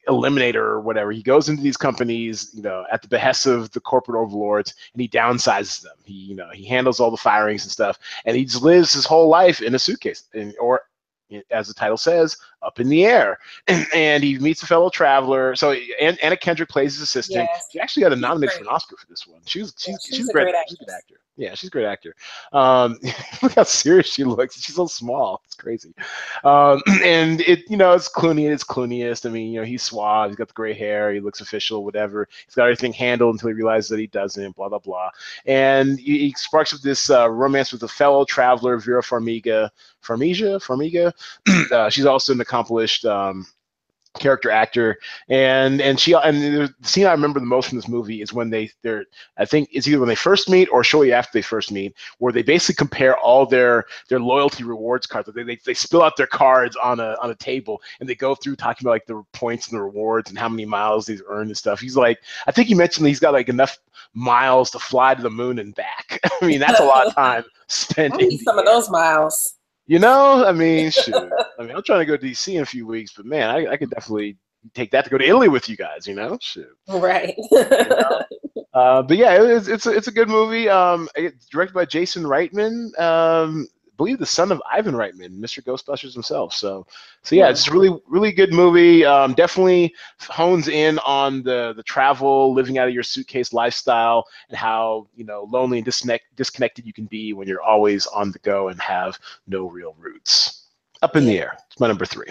eliminator or whatever. He goes into these companies, you know, at the behest of the corporate overlords, and he downsizes them. He, you know, he handles all the firings and stuff, and he just lives his whole life in a suitcase, or as the title says, up in the air. (clears throat) And, he meets a fellow traveler. So Anna Kendrick plays his assistant. Yes. She actually got a nomination for an Oscar for this one. She was she's, yeah, she's, she's, a great, great she's a good actor. Yeah, she's a great actor. Um, (laughs) look how serious she looks. She's so small. It's crazy. Um, (clears throat) and it, you know, it's Clooney. It's Clooneyest. I mean, you know, he's suave. He's got the gray hair. He looks official. Whatever. He's got everything handled until he realizes that he doesn't. Blah blah blah. And he, he sparks up this uh, romance with a fellow traveler, Vera Farmiga. Farmiga. Farmiga. (clears throat) uh, she's also an accomplished. Um, character actor. And and she and the scene i remember the most from this movie is when they they're i think it's either when they first meet or shortly after they first meet where they basically compare all their their loyalty rewards cards. They, they, they spill out their cards on a on a table and they go through talking about like the points and the rewards and how many miles they've earned and stuff. He's like i think you mentioned he's got like enough miles to fly to the moon and back. (laughs) I mean that's a lot of (laughs) time spent some of those miles you know, I mean, (laughs) shoot. I mean, I'm trying to go to DC in a few weeks, but man, I, I could definitely take that to go to Italy with you guys. You know, shoot. Right. (laughs) you know? uh, but yeah, it's it's a, it's a good movie. Um, it's directed by Jason Reitman. Um, believe the son of Ivan Reitman, Mr. Ghostbusters himself. So, so yeah, it's really, really good movie. Um, definitely hones in on the the travel, living out of your suitcase lifestyle, and how you know lonely and disconnect, disconnected you can be when you're always on the go and have no real roots. Up in the air. It's my number three.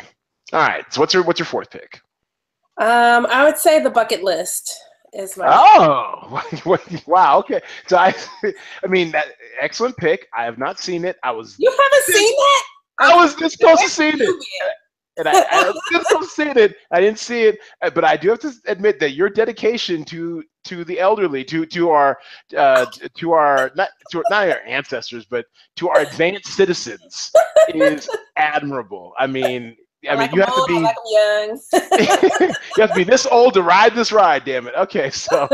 All right. So what's your what's your fourth pick? Um, I would say the bucket list is my. Oh, (laughs) wow. Okay. So I, (laughs) I mean, that excellent pick. I have not seen it. I was. You haven't seen that? I was this close to seeing it. (laughs) And I, I was this close to seeing it. I didn't see it, uh, but I do have to admit that your dedication to to the elderly, to to our uh, to our not to not our ancestors, but to our advanced citizens is admirable. I mean, I, mean, you have to be like young. (laughs) you have to be this old to ride this ride. Damn it. Okay, so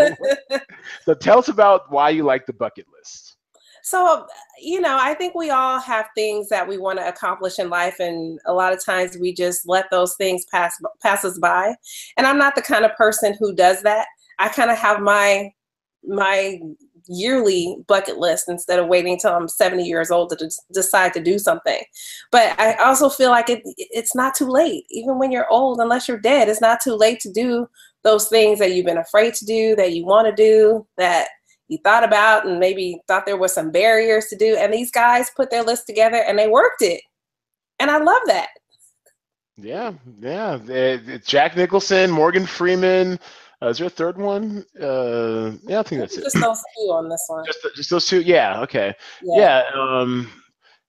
(laughs) so tell us about why you like the bucket list. So you know, I think we all have things that we want to accomplish in life, and a lot of times we just let those things pass pass us by. And I'm not the kind of person who does that. I kind of have my my yearly bucket list instead of waiting until I'm 70 years old to decide to do something. But I also feel like it it's not too late. Even when you're old, unless you're dead, it's not too late to do those things that you've been afraid to do, that you want to do, that you thought about and maybe thought there were some barriers to do. And these guys put their list together and they worked it. And I love that. Yeah, yeah. Jack Nicholson, Morgan Freeman, uh, is there a third one? Uh, yeah, I think that's just it. Just those two on this one. Just, just those two. Yeah. Okay. Yeah. yeah um,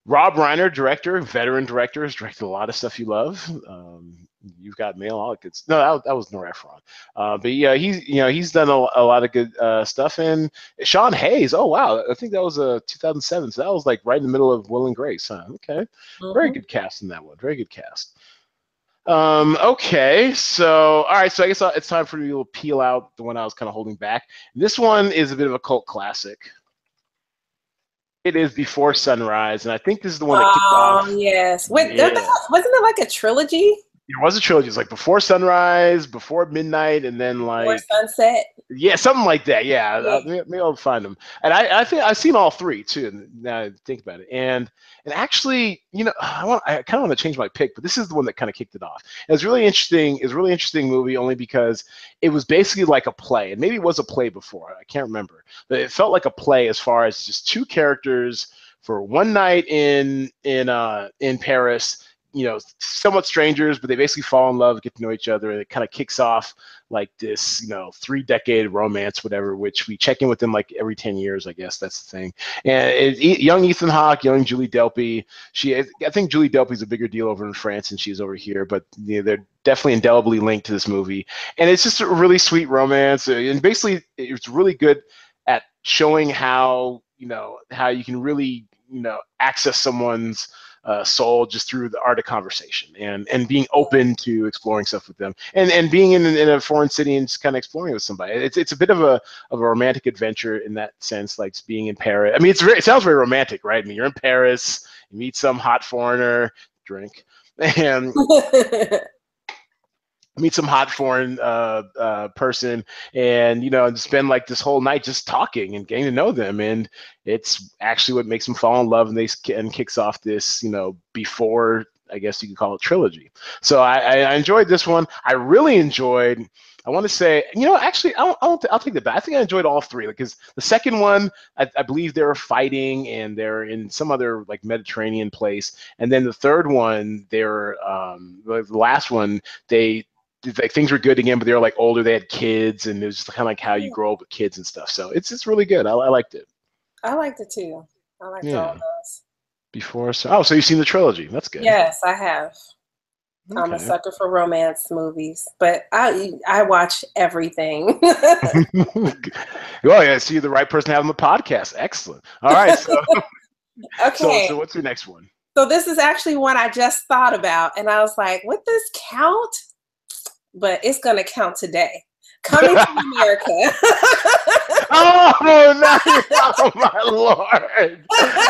Rob Reiner, director, veteran director, has directed a lot of stuff you love. Um, you've got mail, all good. No, that, that was Nora Ephron. Uh, but yeah, he's you know he's done a, a lot of good uh, stuff. And Sean Hayes. Oh wow, I think that was a uh, 2007. So that was like right in the middle of Will and Grace. Huh? Okay, mm-hmm. very good cast in that one. Very good cast. Um, okay, so all right, so I guess it's time for you to peel out the one I was kind of holding back. This one is a bit of a cult classic. It is Before Sunrise, and I think this is the one that kicked oh, off. Oh yes, wait, yeah. wasn't it like a trilogy? It was a trilogy. It's like before sunrise, before midnight, and then like before sunset. Yeah, something like that. Yeah, yeah. Uh, maybe I'll find them. And I, I think I've seen all three too. Now I think about it, and and actually, you know, I want I kind of want to change my pick, but this is the one that kind of kicked it off. It was really interesting. It's a really interesting movie only because it was basically like a play, and maybe it was a play before. I can't remember, but it felt like a play as far as just two characters for one night in in uh in Paris you know, somewhat strangers, but they basically fall in love, get to know each other, and it kind of kicks off like this, you know, three decade romance, whatever, which we check in with them like every 10 years, I guess that's the thing. And it, young Ethan Hawke, young Julie Delpy, she, I think Julie Delpy's a bigger deal over in France than she's over here, but you know, they're definitely indelibly linked to this movie. And it's just a really sweet romance. Uh, and basically, it's really good at showing how, you know, how you can really, you know, access someone's uh, soul just through the art of conversation and and being open to exploring stuff with them and and being in, in a foreign city and just kind of exploring with somebody. It's it's a bit of a of a romantic adventure in that sense, like being in Paris. I mean, it's very, it sounds very romantic, right? I mean, you're in Paris, you meet some hot foreigner, drink, (laughs) and (laughs) meet some hot foreign uh, uh, person and you know spend like this whole night just talking and getting to know them. And it's actually what makes them fall in love and they and kicks off this you know before i guess you could call it trilogy. So i, I enjoyed this one. I really enjoyed I want to say, you know, actually, I'll, I'll, I'll take the back. I think I enjoyed all three because the second one, I, I, believe they're fighting and they're in some other like Mediterranean place, and then the third one, they're um, the last one, they like things were good again, but they were like older. They had kids, and it was just kind of like how you grow up with kids and stuff. So it's it's really good. I, I liked it. I liked it too. I liked yeah. all those. Before, so oh, so you've seen the trilogy? That's good. Yes, I have. Okay. I'm a sucker for romance movies, but I I watch everything. (laughs) (laughs) oh yeah, see the right person to have on the podcast. Excellent. All right. So, (laughs) okay. So, so what's your next one? So this is actually one I just thought about, and I was like, "Would this count?" But it's going to count today. Coming to America. (laughs) oh, no, (laughs) oh, my Lord.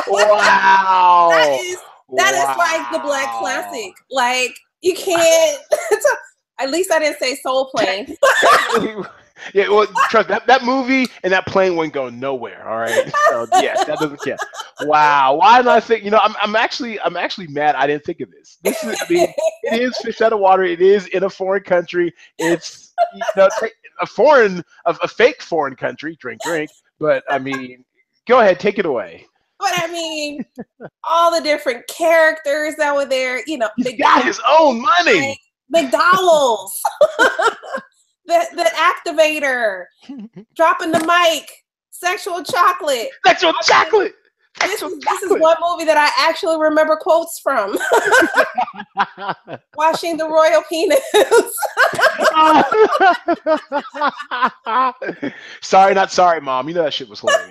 Wow. That is, that wow. is like the black classic. Like, you can't. (laughs) At least I didn't say soul plane. Yeah, well, trust that that movie and that plane wouldn't go nowhere. All right, (laughs) so yeah, that doesn't count. Wow, why did I think? You know, I'm I'm actually I'm actually mad. I didn't think of this. This is I mean, it is fish out of water. It is in a foreign country. It's you know a foreign a, a fake foreign country. Drink, drink. But I mean, go ahead, take it away. but I mean, all the different characters that were there, you know, he got his own money. McDowell's, (laughs) the the activator, (laughs) dropping the mic, sexual chocolate, sexual chocolate. This, this, is one movie that I actually remember quotes from. (laughs) Watching the royal penis. (laughs) sorry, not sorry, mom. You know that shit was hilarious.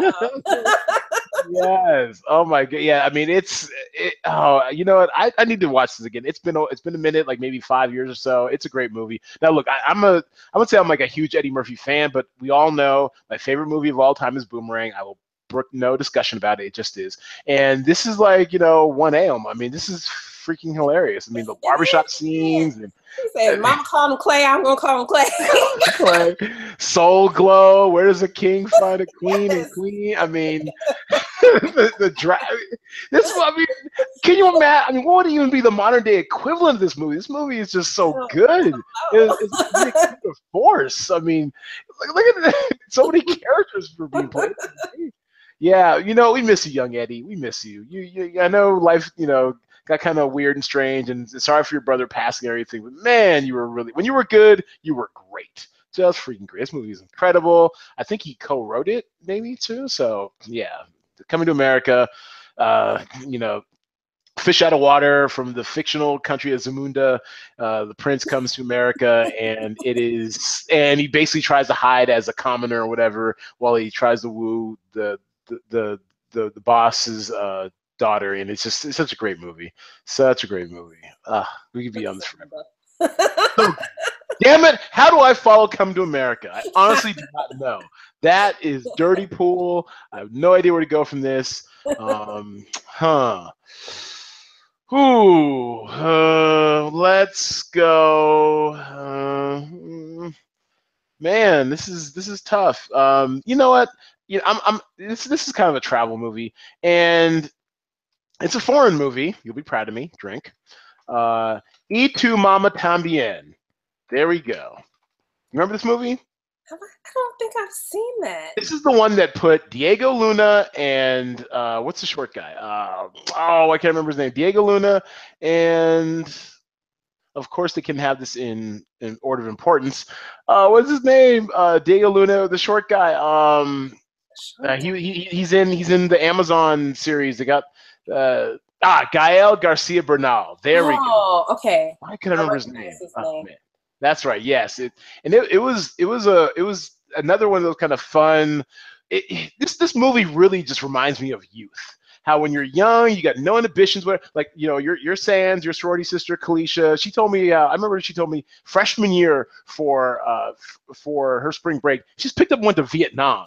(laughs) yes. Oh my god. Yeah. I mean, it's. It, oh, you know what? I, I need to watch this again. It's been it's been a minute, like maybe five years or so. It's a great movie. Now, look, I, I'm a I would say I'm like a huge Eddie Murphy fan, but we all know my favorite movie of all time is Boomerang. I will no discussion about it. It just is. And this is like, you know, one AM. I mean, this is freaking hilarious. I mean, the barbershop scenes and said, (laughs) Mama called him Clay, I'm gonna call him Clay. (laughs) Clay. Soul glow. Where does a king find a queen and queen? I mean, (laughs) the, the dra- This I mean, can you imagine? I mean, what would even be the modern day equivalent of this movie? This movie is just so good. It's, it's a force. I mean, look, look at the, so many characters for being played. Yeah, you know, we miss you, young Eddie. We miss you. You, you I know life, you know, got kind of weird and strange, and sorry for your brother passing and everything. But man, you were really when you were good, you were great. Just freaking great. This movie is incredible. I think he co-wrote it, maybe too. So yeah, coming to America, uh, you know, fish out of water from the fictional country of Zamunda. Uh, the prince comes to America, and it is, and he basically tries to hide as a commoner or whatever, while he tries to woo the the the the, the boss's uh, daughter, and it's just it's such a great movie. Such a great movie. Uh, we could be on this forever. (laughs) (laughs) damn it! How do I follow Come to America? I honestly do not know. That is Dirty Pool. I have no idea where to go from this. Um, (laughs) huh. Ooh, uh, let's go. Uh, man, this is this is tough. Um, you know what? You know, I'm, I'm this this is kind of a travel movie, and it's a foreign movie. You'll be proud of me. Drink. Uh, E tu Mama Tambien. There we go. Remember this movie? I don't think I've seen that. This is the one that put Diego Luna and uh, what's the short guy? Uh, oh, I can't remember his name. Diego Luna and of course they can have this in in order of importance. Uh, what's his name? Uh, Diego Luna, the short guy. Um, uh, he, he he's in he's in the Amazon series. They got uh, ah Gael Garcia Bernal. There oh, we go. Oh, okay. I can remember his name. His oh, name. That's right. Yes. It, and it, it was it was a it was another one of those kind of fun. It, this this movie really just reminds me of youth how when you're young, you got no inhibitions. Where like you know your your Sands, your sorority sister Kalisha, she told me. Uh, I remember she told me freshman year for uh, f- for her spring break, she's picked up and went to Vietnam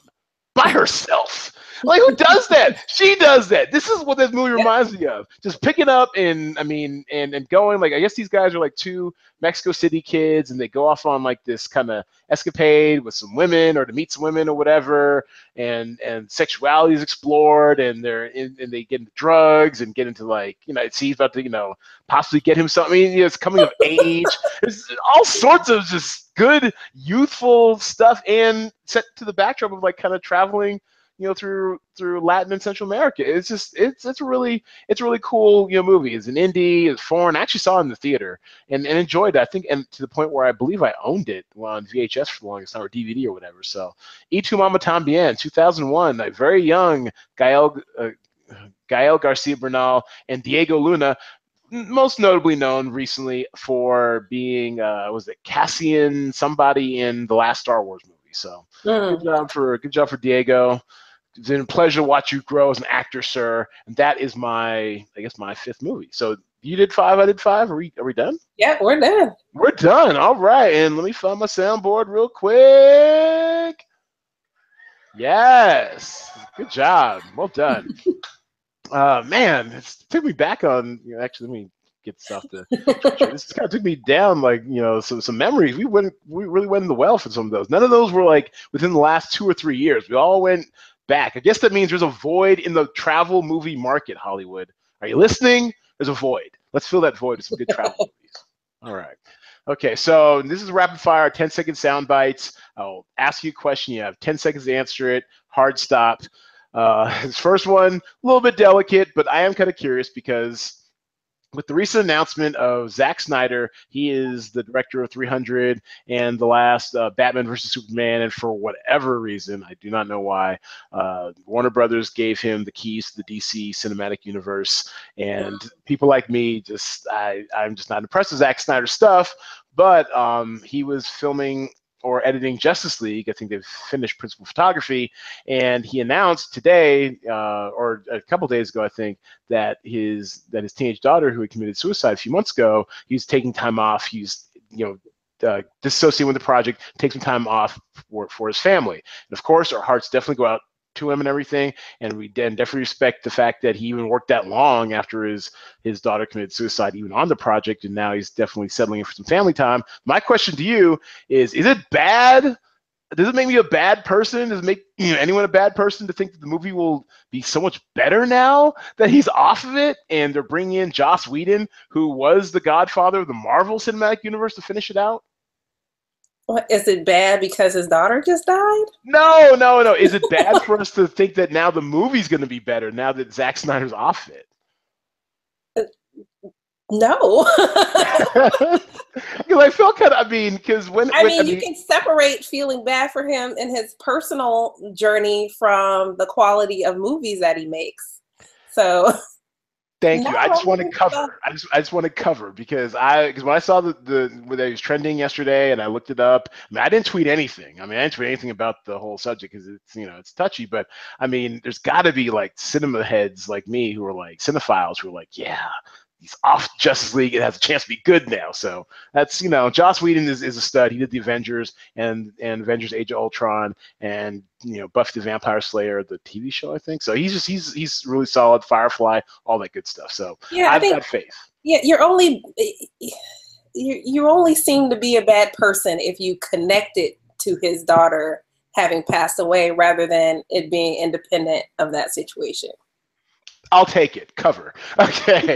by herself. Like who does that? She does that. This is what this movie reminds me of. Just picking up and I mean and and going like I guess these guys are like two Mexico City kids and they go off on like this kind of escapade with some women or to meet some women or whatever and and sexuality is explored and they're in, and they get into drugs and get into like you know it's he's about to you know possibly get him something. I mean, you know, it's coming of age. (laughs) It's all sorts of just good youthful stuff and set to the backdrop of like kind of traveling you know through through Latin and Central America. It's just it's it's a really it's a really cool you know movie. It's an indie, it's foreign. I actually saw it in the theater and, and enjoyed it. I think and to the point where I believe I owned it on VHS for the longest time or DVD or whatever. So E tu Mama Tambien, 2001, a very young Gael. Uh, Gael Garcia Bernal and Diego Luna, most notably known recently for being uh, was it Cassian somebody in the last Star Wars movie. So mm. good job for good job for Diego. It's been a pleasure to watch you grow as an actor, sir. And that is my, I guess, my fifth movie. So you did five, I did five. Are we, are we done? Yeah, we're done. We're done. All right. And let me find my soundboard real quick. Yes. Good job. Well done. (laughs) uh, man, it took me back on, you know, actually, let me get stuff to. this kind of took me down, like you know, some some memories. We went, we really went in the well for some of those. None of those were like within the last two or three years. We all went back. I guess that means there's a void in the travel movie market. Hollywood, are you listening? There's a void. Let's fill that void with some good travel (laughs) movies. All right. Okay, so this is rapid fire, 10 second sound bites. I'll ask you a question. You have 10 seconds to answer it. Hard stop. Uh, (laughs) his first one, a little bit delicate, but I am kind of curious because with the recent announcement of Zack Snyder, he is the director of 300 and the last uh, Batman versus Superman, and for whatever reason, I do not know why, uh, Warner Brothers gave him the keys to the DC cinematic universe, and people like me just I I'm just not impressed with Zack Snyder's stuff. But um, he was filming or editing Justice League. I think they've finished principal photography, and he announced today, uh, or a couple days ago, I think, that his that his teenage daughter, who had committed suicide a few months ago, he's taking time off. He's you know. Uh, dissociating with the project, take some time off for, for his family. And of course, our hearts definitely go out to him and everything. And we then definitely respect the fact that he even worked that long after his his daughter committed suicide, even on the project, and now he's definitely settling in for some family time. My question to you is: Is it bad? Does it make me a bad person? Does it make you know, anyone a bad person to think that the movie will be so much better now that he's off of it and they're bringing in Joss Whedon, who was the godfather of the Marvel Cinematic Universe, to finish it out? What, is it bad because his daughter just died? No, no, no. Is it bad for us to think that now the movie's going to be better now that Zack Snyder's off it? Uh, no. (laughs) Because I felt kind of, I mean, because when I mean, I mean, you can separate feeling bad for him in his personal journey from the quality of movies that he makes. So (laughs) Thank no, you. I just want to cover. I just I just want to cover because I because when I saw the the when it was trending yesterday and I looked it up. I mean, I didn't tweet anything. I mean, I didn't tweet anything about the whole subject because it's you know it's touchy. But I mean, there's got to be like cinema heads like me who are like cinephiles who are like, yeah, he's off Justice League. It has a chance to be good now. So that's you know, Joss Whedon is, is a stud. He did the Avengers and and Avengers Age of Ultron and you know Buffy the Vampire Slayer, the TV show, I think. So he's just he's he's really solid. Firefly, all that good stuff. So yeah, I've got faith. Yeah, you're only you you only seem to be a bad person if you connect it to his daughter having passed away rather than it being independent of that situation. I'll take it. Cover. (laughs) Okay.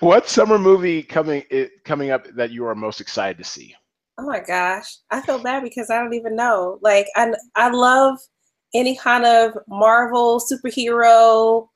what summer movie coming it, coming up that you are most excited to see? Oh my gosh, I feel bad because I don't even know. Like I I love any kind of Marvel superhero,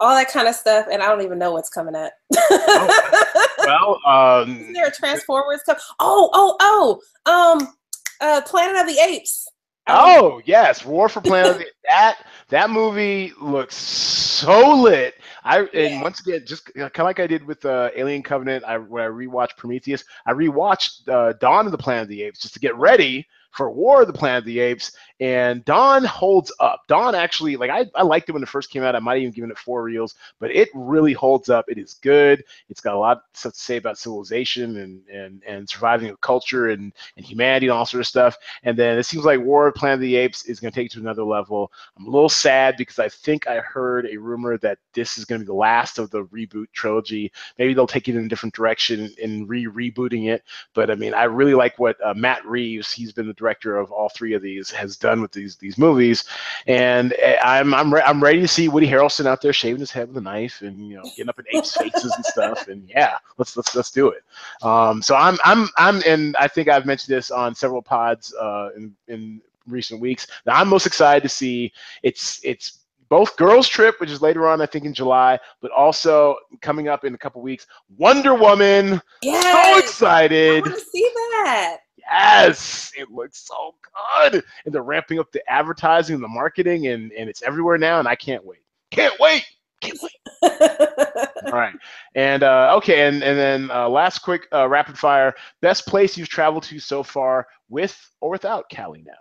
all that kind of stuff, and I don't even know what's coming up. oh, (laughs) well, um, is there a Transformers? Come? Oh, oh, oh, um, uh, Planet of the Apes. Oh yes, War for Planet of the that that movie looks so lit. I and once again, just kind of like I did with uh, Alien Covenant, I when I rewatched Prometheus, I rewatched uh, Dawn of the Planet of the Apes just to get ready for War of the Planet of the Apes, and Dawn holds up. Dawn actually, like I, I liked it when it first came out. I might even given it four reels, but it really holds up. It is good. It's got a lot to say about civilization and and and surviving a culture and and humanity and all sort of stuff. And then it seems like War of the Planet of the Apes is going to take it to another level. I'm a little sad because I think I heard a rumor that this is going to be the last of the reboot trilogy. Maybe they'll take it in a different direction in re rebooting it. But I mean, I really like what uh, Matt Reeves, he's been the director of all three of these, has done with these these movies, and eh, I'm I'm re- I'm ready to see Woody Harrelson out there shaving his head with a knife and you know getting up in apes' faces and stuff. And yeah, let's let's let's do it. Um, so I'm I'm I'm and I think I've mentioned this on several pods uh, in in recent weeks. Now I'm most excited to see it's it's both Girls Trip, which is later on, I think in July, but also coming up in a couple weeks, Wonder Woman. Yes, so excited! I want to see that yes, it looks so good. And they're ramping up the advertising and the marketing, and, and it's everywhere now, and I can't wait. Can't wait. Can't wait. (laughs) All right. And uh, okay, and, and then uh, last quick uh, rapid fire. Best place you've traveled to so far with or without Cali now?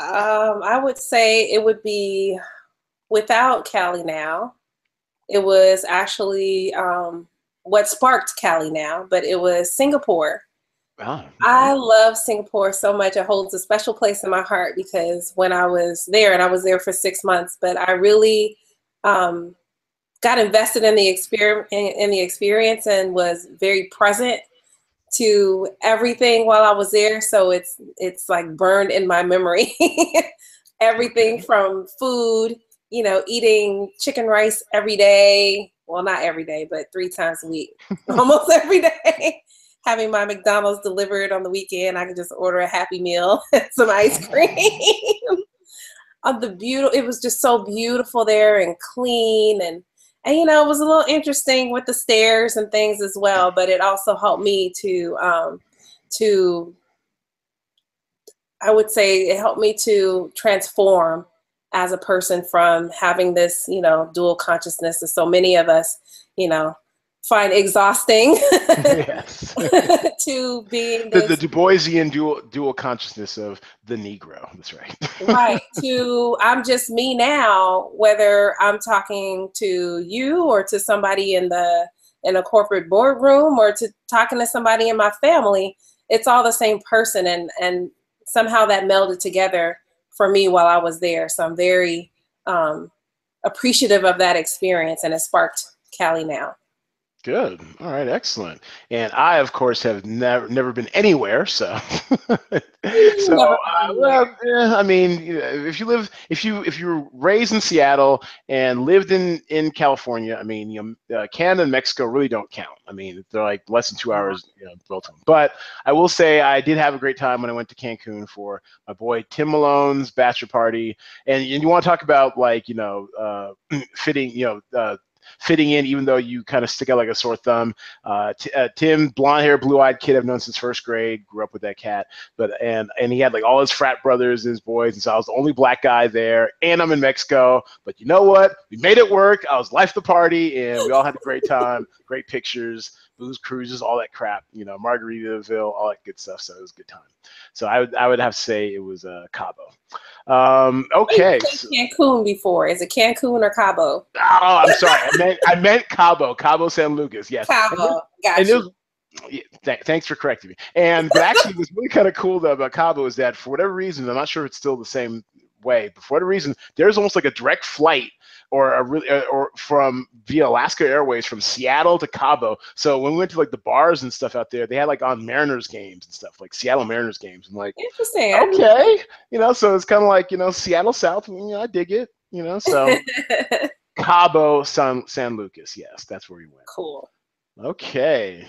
Um, I would say it would be without Cali now. It was actually um, what sparked Cali now, but it was Singapore. Oh, I love Singapore so much. It holds a special place in my heart because when I was there, and I was there for six months, but I really um, got invested in the experience in the experience and was very present to everything while I was there. So it's it's like burned in my memory. (laughs) everything from food, you know, eating chicken rice every day. Well, not every day, but three times a week, (laughs) almost every day having my McDonald's delivered on the weekend. I can just order a Happy Meal (laughs) and some ice (laughs) cream. of the beautiful. It was just so beautiful there and clean and and you know it was a little interesting with the stairs and things as well. But it also helped me to um, to I would say it helped me to transform as a person from having this you know dual consciousness that so many of us you know find exhausting (laughs) to being the, the, Du Boisian dual dual consciousness of the Negro. That's right. right. To I'm just me now, whether I'm talking to you or to somebody in the in a corporate boardroom or to talking to somebody in my family, it's all the same person and and somehow that melded together for me while I was there. So I'm very um, appreciative of that experience and it sparked Cali now. Good. All right. Excellent. And I, of course, have never never been anywhere. So, (laughs) so uh, well, yeah, I mean, if you live, if you if you were raised in Seattle and lived in in California, I mean, you know, uh, Canada and Mexico really don't count. I mean, they're like less than two mm-hmm. hours, you know, both of them. But I will say, I did have a great time when I went to Cancun for my boy Tim Malone's bachelor party. And, and you want to talk about like, you know, uh, (clears throat) fitting, you know, uh, fitting in, even though you kind of stick out like a sore thumb. Uh, uh, Tim, blonde hair, blue eyed kid I've known since first grade, grew up with that cat. But and and he had like all his frat brothers and his boys, and so I was the only black guy there. And I'm in Mexico, but you know what? We made it work. I was life the party, and we all had a great time, great pictures booze cruises, all that crap, you know, Margaritaville, all that good stuff. So it was a good time. So I would I would have to say it was uh, Cabo. Um, okay. So, Cancun before. Is it Cancun or Cabo? Oh, I'm sorry. I meant I meant Cabo, Cabo San Lucas. Yes. Cabo. Gotcha. Yeah, th- thanks for correcting me. And but actually, what's really kind of cool though about Cabo is that for whatever reason, I'm not sure if it's still the same way, but for whatever reason, there's almost like a direct flight or a really uh, or from via Alaska Airways from Seattle to Cabo. So when we went to like the bars and stuff out there, they had like on Mariners games and stuff, like Seattle Mariners games. And like interesting. Okay, you know, so it's kind of like you know Seattle South. You know, I dig it. You know, so (laughs) Cabo San San Lucas. Yes, that's where we went. Cool. Okay.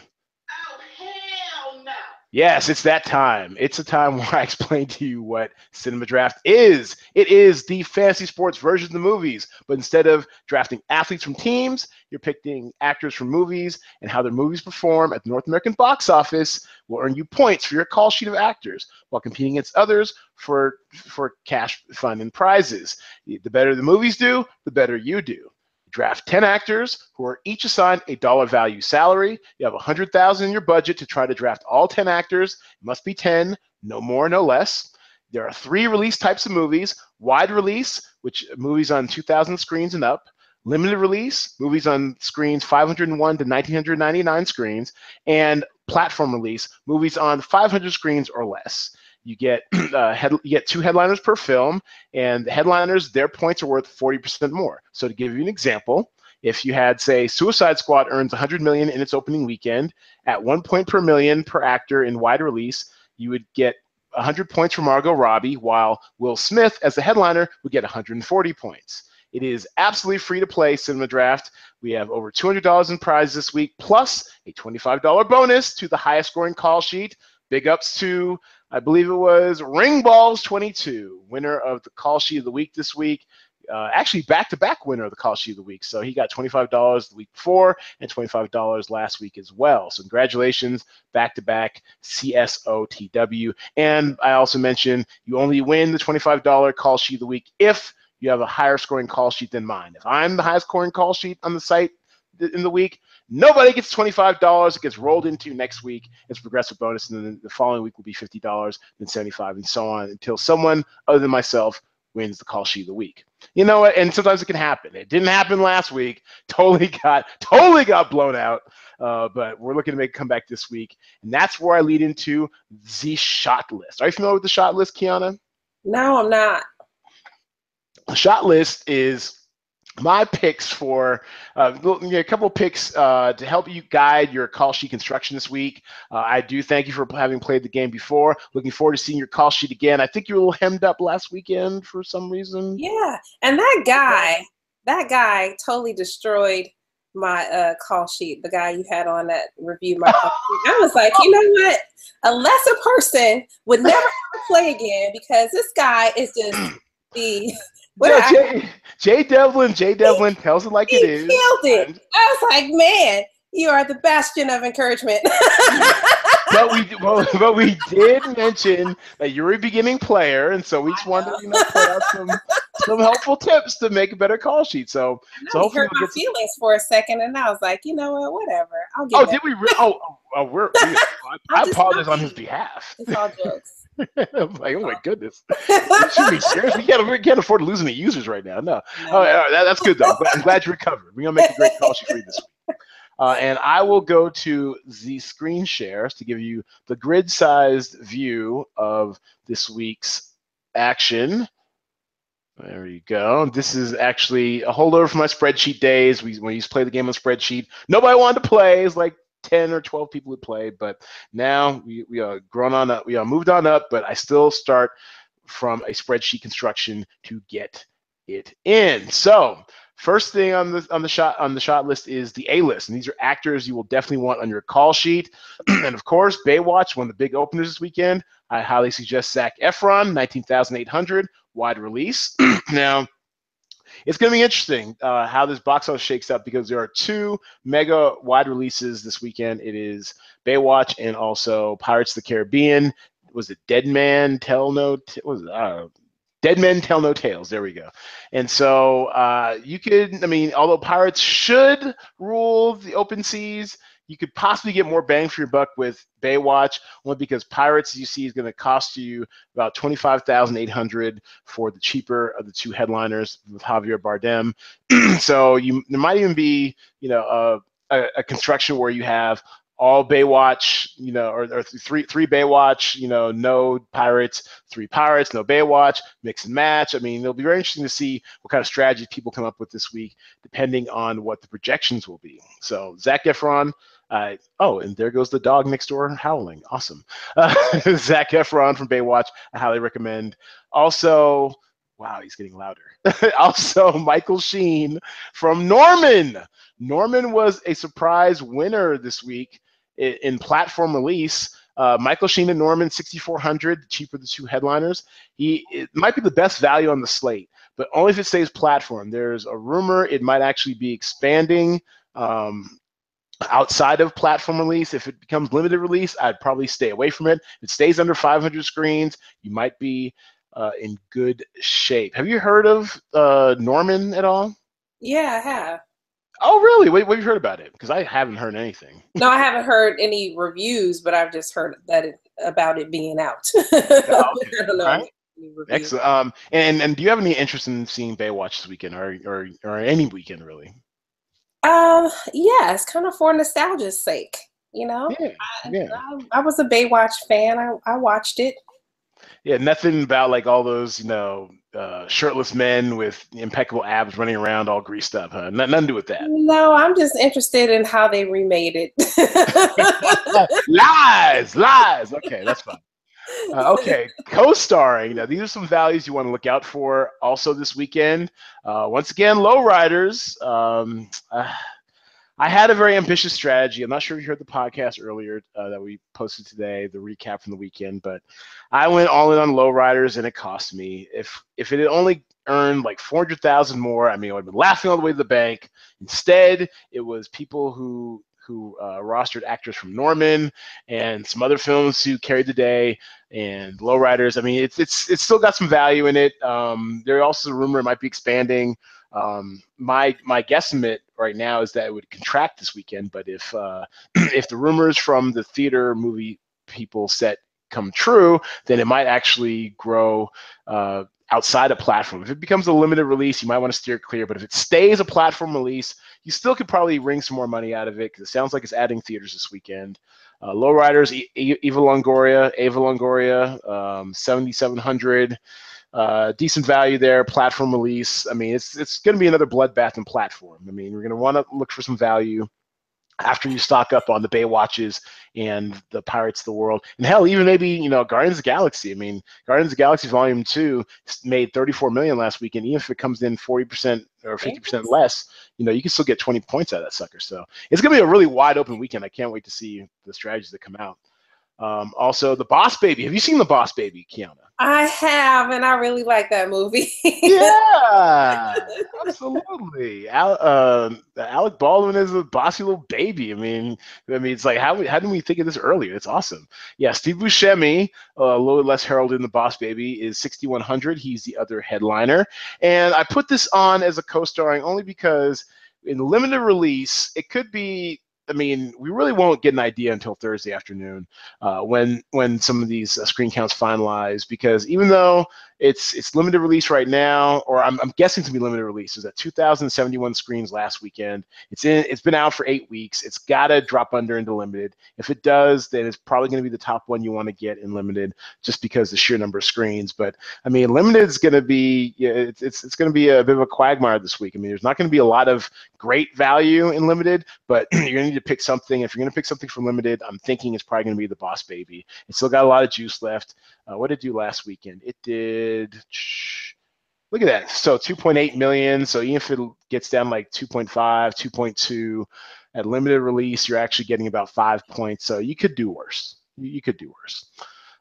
Yes, it's that time. It's a time (laughs) where I explain to you what Cinema Draft is. It is the fantasy sports version of the movies, but instead of drafting athletes from teams, you're picking actors from movies and how their movies perform at the North American box office will earn you points for your call sheet of actors while competing against others for for cash fun and prizes. The better the movies do, the better you do draft 10 actors who are each assigned a dollar value salary. You have 100,000 in your budget to try to draft all 10 actors. It must be 10, no more, no less. There are three release types of movies: wide release, which movies on 2,000 screens and up; limited release, movies on screens 501 to 1999 screens; and platform release, movies on 500 screens or less. You get (clears throat) uh, head, you get two headliners per film, and the headliners their points are worth 40% more. So to give you an example, if you had say Suicide Squad earns 100 million in its opening weekend at one point per million per actor in wide release, you would get 100 points for Margot Robbie, while Will Smith as the headliner would get 140 points. It is absolutely free to play Cinema Draft. We have over $200 in prizes this week, plus a $25 bonus to the highest scoring call sheet. Big ups to I believe it was Ring Balls 22, winner of the call sheet of the week this week. Uh, actually, back to back winner of the call sheet of the week. So he got $25 the week before and $25 last week as well. So congratulations, back to back CSOTW. And I also mentioned you only win the $25 call sheet of the week if you have a higher scoring call sheet than mine. If I'm the highest scoring call sheet on the site in the week, Nobody gets $25. It gets rolled into next week as progressive bonus, and then the following week will be $50, then 75 and so on until someone other than myself wins the call sheet of the week. You know what? And sometimes it can happen. It didn't happen last week. (laughs) Totally got totally got blown out. Uh, but we're looking to make a comeback this week, and that's where I lead into the shot list. Are you familiar with the shot list, Kiana? No, I'm not. The shot list is my picks for uh, a couple picks uh, to help you guide your call sheet construction this week. Uh, I do thank you for having played the game before. Looking forward to seeing your call sheet again. I think you were a little hemmed up last weekend for some reason. Yeah, and that guy, that guy totally destroyed my uh, call sheet. The guy you had on that review my call sheet. I was like, you know what? A lesser person would never play again because this guy is just Well, Jay, Jay Devlin, Jay Devlin tells it like it is. Killed it. I was like, man, you are the bastion of encouragement. (laughs) but we (laughs) well, but we did mention that you're a beginning player, and so we just wanted to you know, put out some some helpful tips to make a better call sheet. So so hopefully hurt we'll my feelings for a second, and I was like, you know what, whatever. I'll get. Oh, did we? Re- oh, oh, oh, we're. We, (laughs) I, I apologize on his behalf. It's all jokes. (laughs) I'm like, oh my goodness, you should be serious. We can't, we can't afford to lose any users right now. No, no. Oh, that, that's good though. I'm glad you recovered. We're gonna make a great call sheet you this week. Uh, and I will go to the screen shares to give you the grid-sized view of this week's action. There you go. This is actually a holdover from my spreadsheet days. We, when we used to play the game on spreadsheet, nobody wanted to play. It's like 10 or 12 people would play, but now we, we are grown on up. We are moved on up, but I still start from a spreadsheet construction to get it in. So First thing on the on the shot on the shot list is the A list, and these are actors you will definitely want on your call sheet. (clears throat) and of course, Baywatch, one of the big openers this weekend. I highly suggest Zac Efron, nineteen thousand eight hundred wide release. (clears throat) now, it's going to be interesting uh, how this box office shakes up because there are two mega wide releases this weekend. It is Baywatch and also Pirates of the Caribbean. Was it Dead Man Tell No? Was uh, Dead men tell no tales. There we go. And so uh, you could, I mean, although pirates should rule the open seas, you could possibly get more bang for your buck with Baywatch, only because Pirates, you see, is going to cost you about twenty five thousand eight hundred for the cheaper of the two headliners with Javier Bardem. (clears throat) so you there might even be, you know, a, a construction where you have all Baywatch, you know, or, or, three three Baywatch, you know, no pirates, three pirates, no Baywatch, mix and match. I mean, it'll be very interesting to see what kind of strategies people come up with this week, depending on what the projections will be. So Zac Efron. Uh, oh, and there goes the dog next door howling. Awesome. Uh, (laughs) Zac Efron from Baywatch. I highly recommend. Also, wow, he's getting louder. (laughs) also, Michael Sheen from Norman. Norman was a surprise winner this week in, in platform release. Uh, Michael Sheen and Norman, 6,400, cheaper the two headliners. He it might be the best value on the slate, but only if it stays platform. There's a rumor it might actually be expanding um, outside of platform release. If it becomes limited release, I'd probably stay away from it. If it stays under 500 screens, you might be uh, in good shape. Have you heard of uh, Norman at all? Yeah, I have. Oh, really? What, what have you heard about it? Because I haven't heard anything. no, I haven't heard any reviews, but I've just heard that it, about it being out. (laughs) oh, okay. Excellent. Um, and and do you have any interest in seeing Baywatch this weekend, or or or any weekend really? Um, yeah, it's kind of for nostalgia's sake. You know, yeah, I, yeah. I, I was a Baywatch fan. I, I watched it. Yeah, nothing about like all those, you know, uh, shirtless men with impeccable abs running around all greased up, huh? N- nothing to do with that. No, I'm just interested in how they remade it. (laughs) (laughs) lies, lies. Okay, that's fine. Uh, okay, co-starring. Now these are some values you want to look out for. Also this weekend, uh, once again, lowriders. Um, uh, I had a very ambitious strategy. I'm not sure if you heard the podcast earlier uh, that we posted today, the recap from the weekend, but I went all in on lowriders and it cost me. If if it had only earned like 400,000 more, I mean, I would have been laughing all the way to the bank. Instead, it was people who who uh, rostered actors from Norman and some other films who carried the day and lowriders. I mean, it's it's it's still got some value in it. Um, there also a rumor it might be expanding. Um, my my guesstimate right now is that it would contract this weekend, but if uh, (clears throat) if the rumors from the theater movie people set come true, then it might actually grow uh, outside a platform. If it becomes a limited release, you might want to steer clear. But if it stays a platform release, you still could probably wring some more money out of it because it sounds like it's adding theaters this weekend. Uh, Lowriders, e- Eva Longoria, Eva Longoria, um, 7,700. Uh, decent value there, platform release. I mean, it's it's going to be another bloodbath in platform. I mean, we're going to want to look for some value after you stock up on the Baywatches and the Pirates of the World, and hell, even maybe you know Guardians of the Galaxy. I mean, Guardians of the Galaxy Volume Two made 34 million last week, and even if it comes in 40 percent or 50 percent less, you know you can still get 20 points out of that sucker. So it's gonna be a really wide open weekend. I can't wait to see the strategies that come out. Um, also, The Boss Baby. Have you seen The Boss Baby, Kiana? I have, and I really like that movie. yeah, (laughs) absolutely. Al, uh, Alec Baldwin is a bossy little baby. I mean, I mean, it's like how how didn't we think of this earlier? It's awesome. Yeah, Steve Buscemi, uh, a little less heralded in the Boss Baby, is 6100. He's the other headliner, and I put this on as a co-starring only because in limited release, it could be I mean, we really won't get an idea until Thursday afternoon uh, when when some of these uh, screen counts finalize. Because even though it's it's limited release right now, or I'm, I'm guessing to be limited release. Is at 2,071 screens last weekend. It's in. It's been out for eight weeks. It's got to drop under into limited. If it does, then it's probably going to be the top one you want to get in limited, just because the sheer number of screens. But I mean, limited is going to be. Yeah, it's it's, it's going to be a bit of a quagmire this week. I mean, there's not going to be a lot of great value in limited, but (clears throat) you're going to to pick something. If you're going to pick something from limited, I'm thinking it's probably going to be the Boss Baby. It's still got a lot of juice left. Uh, what did it do last weekend? It did. (sniffs) Look at that. So 2.8 million. So even if it gets down like 2.5, 2.2 at limited release, you're actually getting about five points. So you could do worse. You could do worse.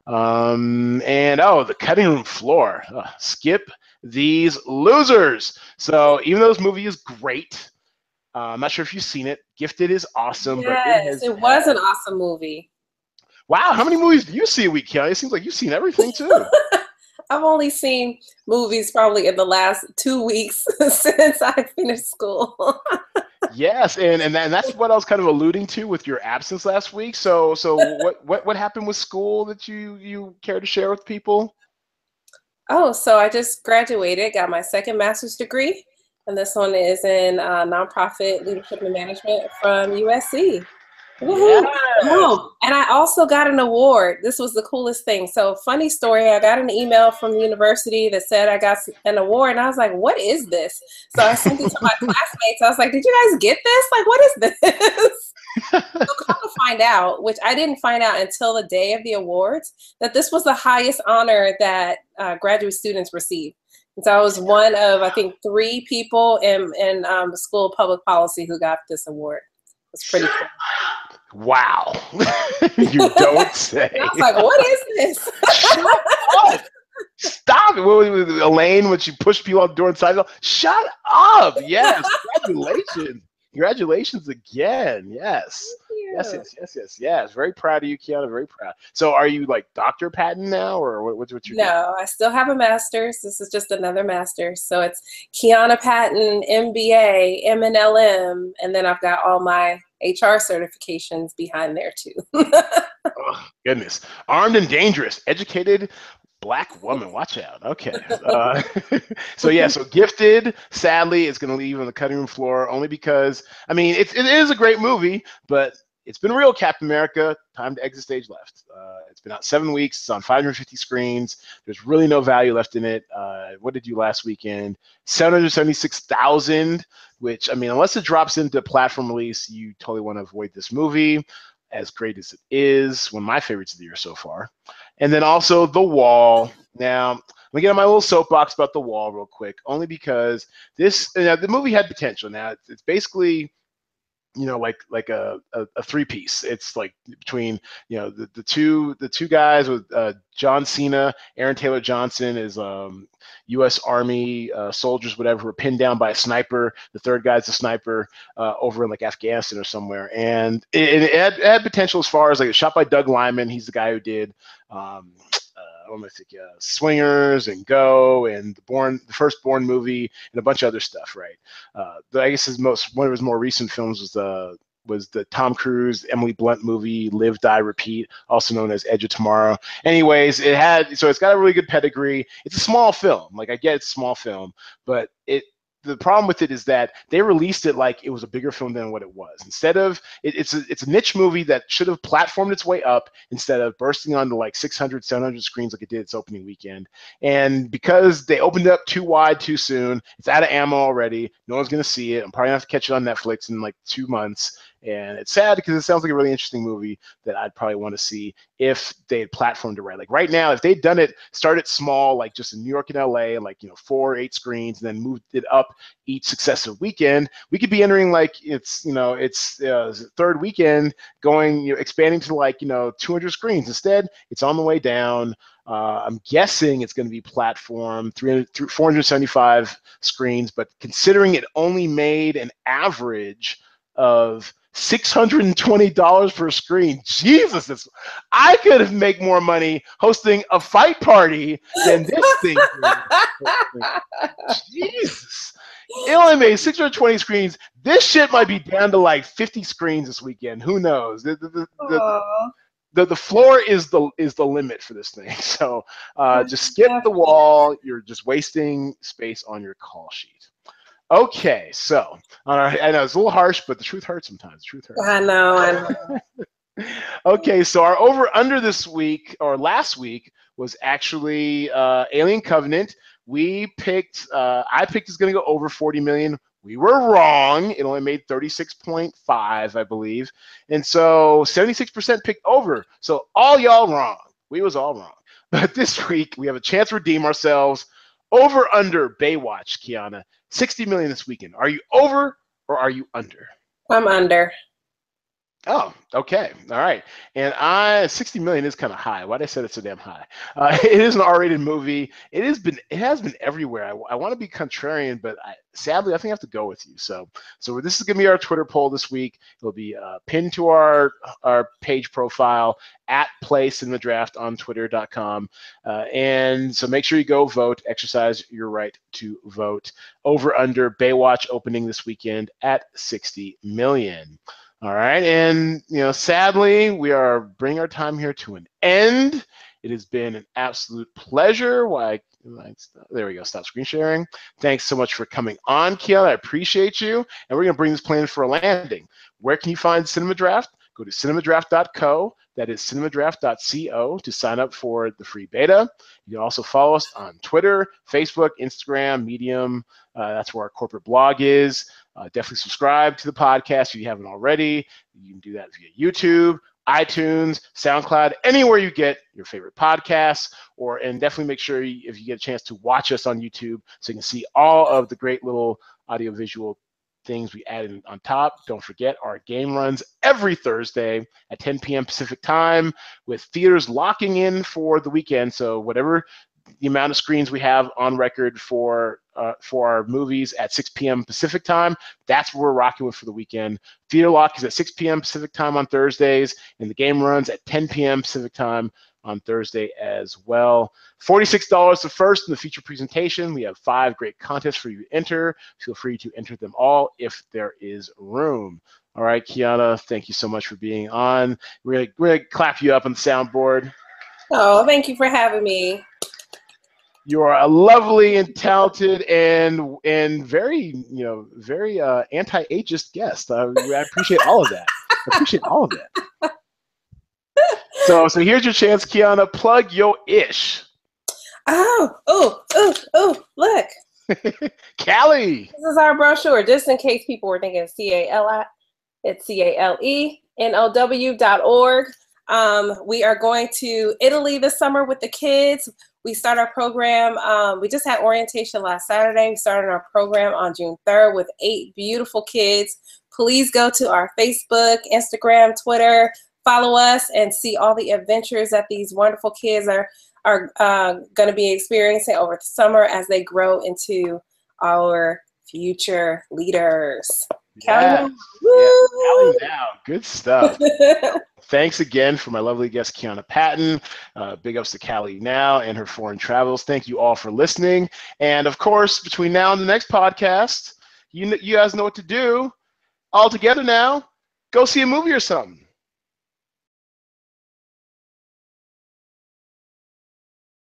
Um, and oh, the cutting room floor. Uh, skip these losers. So even though this movie is great, uh, I'm not sure if you've seen it. Gifted is awesome. Yes, it, it was an awesome movie. Wow, how many movies do you see a week, Kelly? It seems like you've seen everything too. (laughs) I've only seen movies probably in the last two weeks (laughs) since I finished school. (laughs) yes, and and, that, and that's what I was kind of alluding to with your absence last week. So so what what what happened with school that you you care to share with people? Oh, so I just graduated, got my second master's degree, and this one is in uh, nonprofit leadership and management from USC. Yes. Oh, and I also got an award. This was the coolest thing. So, funny story I got an email from the university that said I got an award, and I was like, What is this? So, I sent it to my (laughs) classmates. I was like, Did you guys get this? Like, what is this? (laughs) so, come to find out, which I didn't find out until the day of the awards, that this was the highest honor that uh, graduate students receive. And so I was one of, I think, three people in, in um, the School of Public Policy who got this award. It's pretty cool. Wow. (laughs) you don't say. I was like, what is this? Stop it. What, was Elaine, when she pushed people out the door inside, shut up. Yes. (laughs) Congratulations. Congratulations again. Yes. Yes, yes, yes, yes, yes. Very proud of you, Kiana. Very proud. So, are you like Dr. Patton now, or what, what's what you? No, doing? I still have a master's. This is just another master's. So it's Kiana Patton, MBA, MNLM, and then I've got all my HR certifications behind there too. (laughs) oh, goodness, armed and dangerous, educated black woman watch out okay uh, (laughs) so yeah so gifted sadly is going to leave on the cutting room floor only because i mean it's, it is a great movie but it's been real, Captain America. Time to exit stage left. Uh, it's been out seven weeks. It's on 550 screens. There's really no value left in it. Uh, what did you last weekend? 776,000. Which I mean, unless it drops into platform release, you totally want to avoid this movie. As great as it is, one of my favorites of the year so far. And then also The Wall. Now, let me get on my little soapbox about The Wall real quick, only because this you know, the movie had potential. Now, it's, it's basically you know like like a, a, a, three piece it's like between you know the, the two the two guys with uh, john cena aaron taylor johnson is um, u.s army uh, soldiers whatever who are pinned down by a sniper. The third guy's a sniper uh, over in like afghanistan or somewhere. And it, it, had, it, had, potential as far as like a shot by doug liman he's the guy who did um, what am I thinking? Uh, Swingers and Go and the Bourne, the first Bourne movie, and a bunch of other stuff. Right. Uh, I guess his most one of his more recent films was the was the Tom Cruise Emily Blunt movie Live Die Repeat, also known as Edge of Tomorrow. Anyways, it had so it's got a really good pedigree. It's a small film. Like I get it's small film, but it the problem with it is that they released it like it was a bigger film than what it was. Instead of it, it's a it's a niche movie that should have platformed its way up instead of bursting onto like 600, 700 screens like it did its opening weekend. And because they opened it up too wide too soon, it's out of ammo already. No one's gonna see it. I'm probably gonna have to catch it on Netflix in like two months. And it's sad because it sounds like a really interesting movie that I'd probably want to see if they had platformed it right. Like right now, if they'd done it, started small, like just in New York and LA, like you know four, eight screens, and then moved it up each successive weekend, we could be entering like it's you know it's uh, third weekend going you know expanding to like you know 200 screens. Instead, it's on the way down. Uh, I'm guessing it's going to be platform 300, 475 screens, but considering it only made an average of $620 per screen. Jesus, I could have make more money hosting a fight party than this thing. (laughs) Jesus. It only made 620 screens. This shit might be down to like 50 screens this weekend. Who knows? The, the, the, the, the floor is the is the limit for this thing. (laughs) So uh, just skip the wall. You're just wasting space on your call sheet. Okay, so our, I know it's a little harsh, but the truth hurts sometimes. The truth hurts. I know. I know. (laughs) okay, so our over under this week or last week was actually uh, Alien Covenant. We picked. Uh, I picked is going to go over 40 million. We were wrong. It only made 36.5, I believe. And so 76% picked over. So all y'all wrong. We was all wrong. (laughs) But this week we have a chance to redeem ourselves. Over under Baywatch, Kiana. 60 million this weekend. Are you over or are you under? I'm under. Oh, okay, all right. And I sixty million is kind of high. Why did I say it's so damn high? Uh, (laughs) it is an R-rated movie. It has been it has been everywhere. I, I want to be contrarian, but I, sadly, I think I have to go with you. So, so this is gonna be our Twitter poll this week. It'll be uh, pinned to our our page profile at Play Cinema Draft on Twitter.com, uh, and so make sure you go vote. Exercise your right to vote. Over under Baywatch opening this weekend at sixty million. All right. And, you know, sadly, we are bringing our time here to an end. It has been an absolute pleasure. Why? There we go. Stop screen sharing. Thanks so much for coming on, Kiel. I appreciate you. And we're going to bring this plan for a landing. Where can you find Cinema Draft? Go to cinemadraft.co. That is cinemadraft.co to sign up for the free beta. You can also follow us on Twitter, Facebook, Instagram, Medium. Uh, that's where our corporate blog is. Uh, definitely subscribe to the podcast if you haven't already. You can do that via YouTube, iTunes, SoundCloud, anywhere you get your favorite podcasts, or and definitely make sure you, if you get a chance to watch us on YouTube so you can see all of the great little audiovisual things we added on top. Don't forget our game runs every Thursday at 10 p.m. Pacific time with theaters locking in for the weekend. So whatever the amount of screens we have on record for uh, for our movies at 6 p.m. Pacific time. That's what we're rocking with for the weekend. Theater Lock is at 6 p.m. Pacific time on Thursdays, and the game runs at 10 p.m. Pacific time on Thursday as well. $46 the first in the feature presentation. We have five great contests for you to enter. Feel free to enter them all if there is room. All right, Kiana, thank you so much for being on. We're gonna, we're gonna clap you up on the soundboard. Oh, thank you for having me. You are a lovely and talented and and very you know very uh, anti-ageist guest. Uh, I appreciate all of that. I appreciate all of that. (laughs) So so here's your chance, Kiana. Plug your ish. Oh oh oh oh! Look, (laughs) Cali. This is our brochure, just in case people were thinking C A L I. It's C A L E N O W dot org. Um, we are going to Italy this summer with the kids. We start our program. Um, we just had orientation last Saturday. We started our program on June 3rd with eight beautiful kids. Please go to our Facebook, Instagram, Twitter, follow us, and see all the adventures that these wonderful kids are are uh, going to be experiencing over the summer as they grow into our future leaders. Yeah. Yeah, now. Good stuff. (laughs) Thanks again for my lovely guest, Kiana Patton. Uh, big ups to Callie now and her foreign travels. Thank you all for listening. And of course, between now and the next podcast, you, you guys know what to do. All together now, go see a movie or something.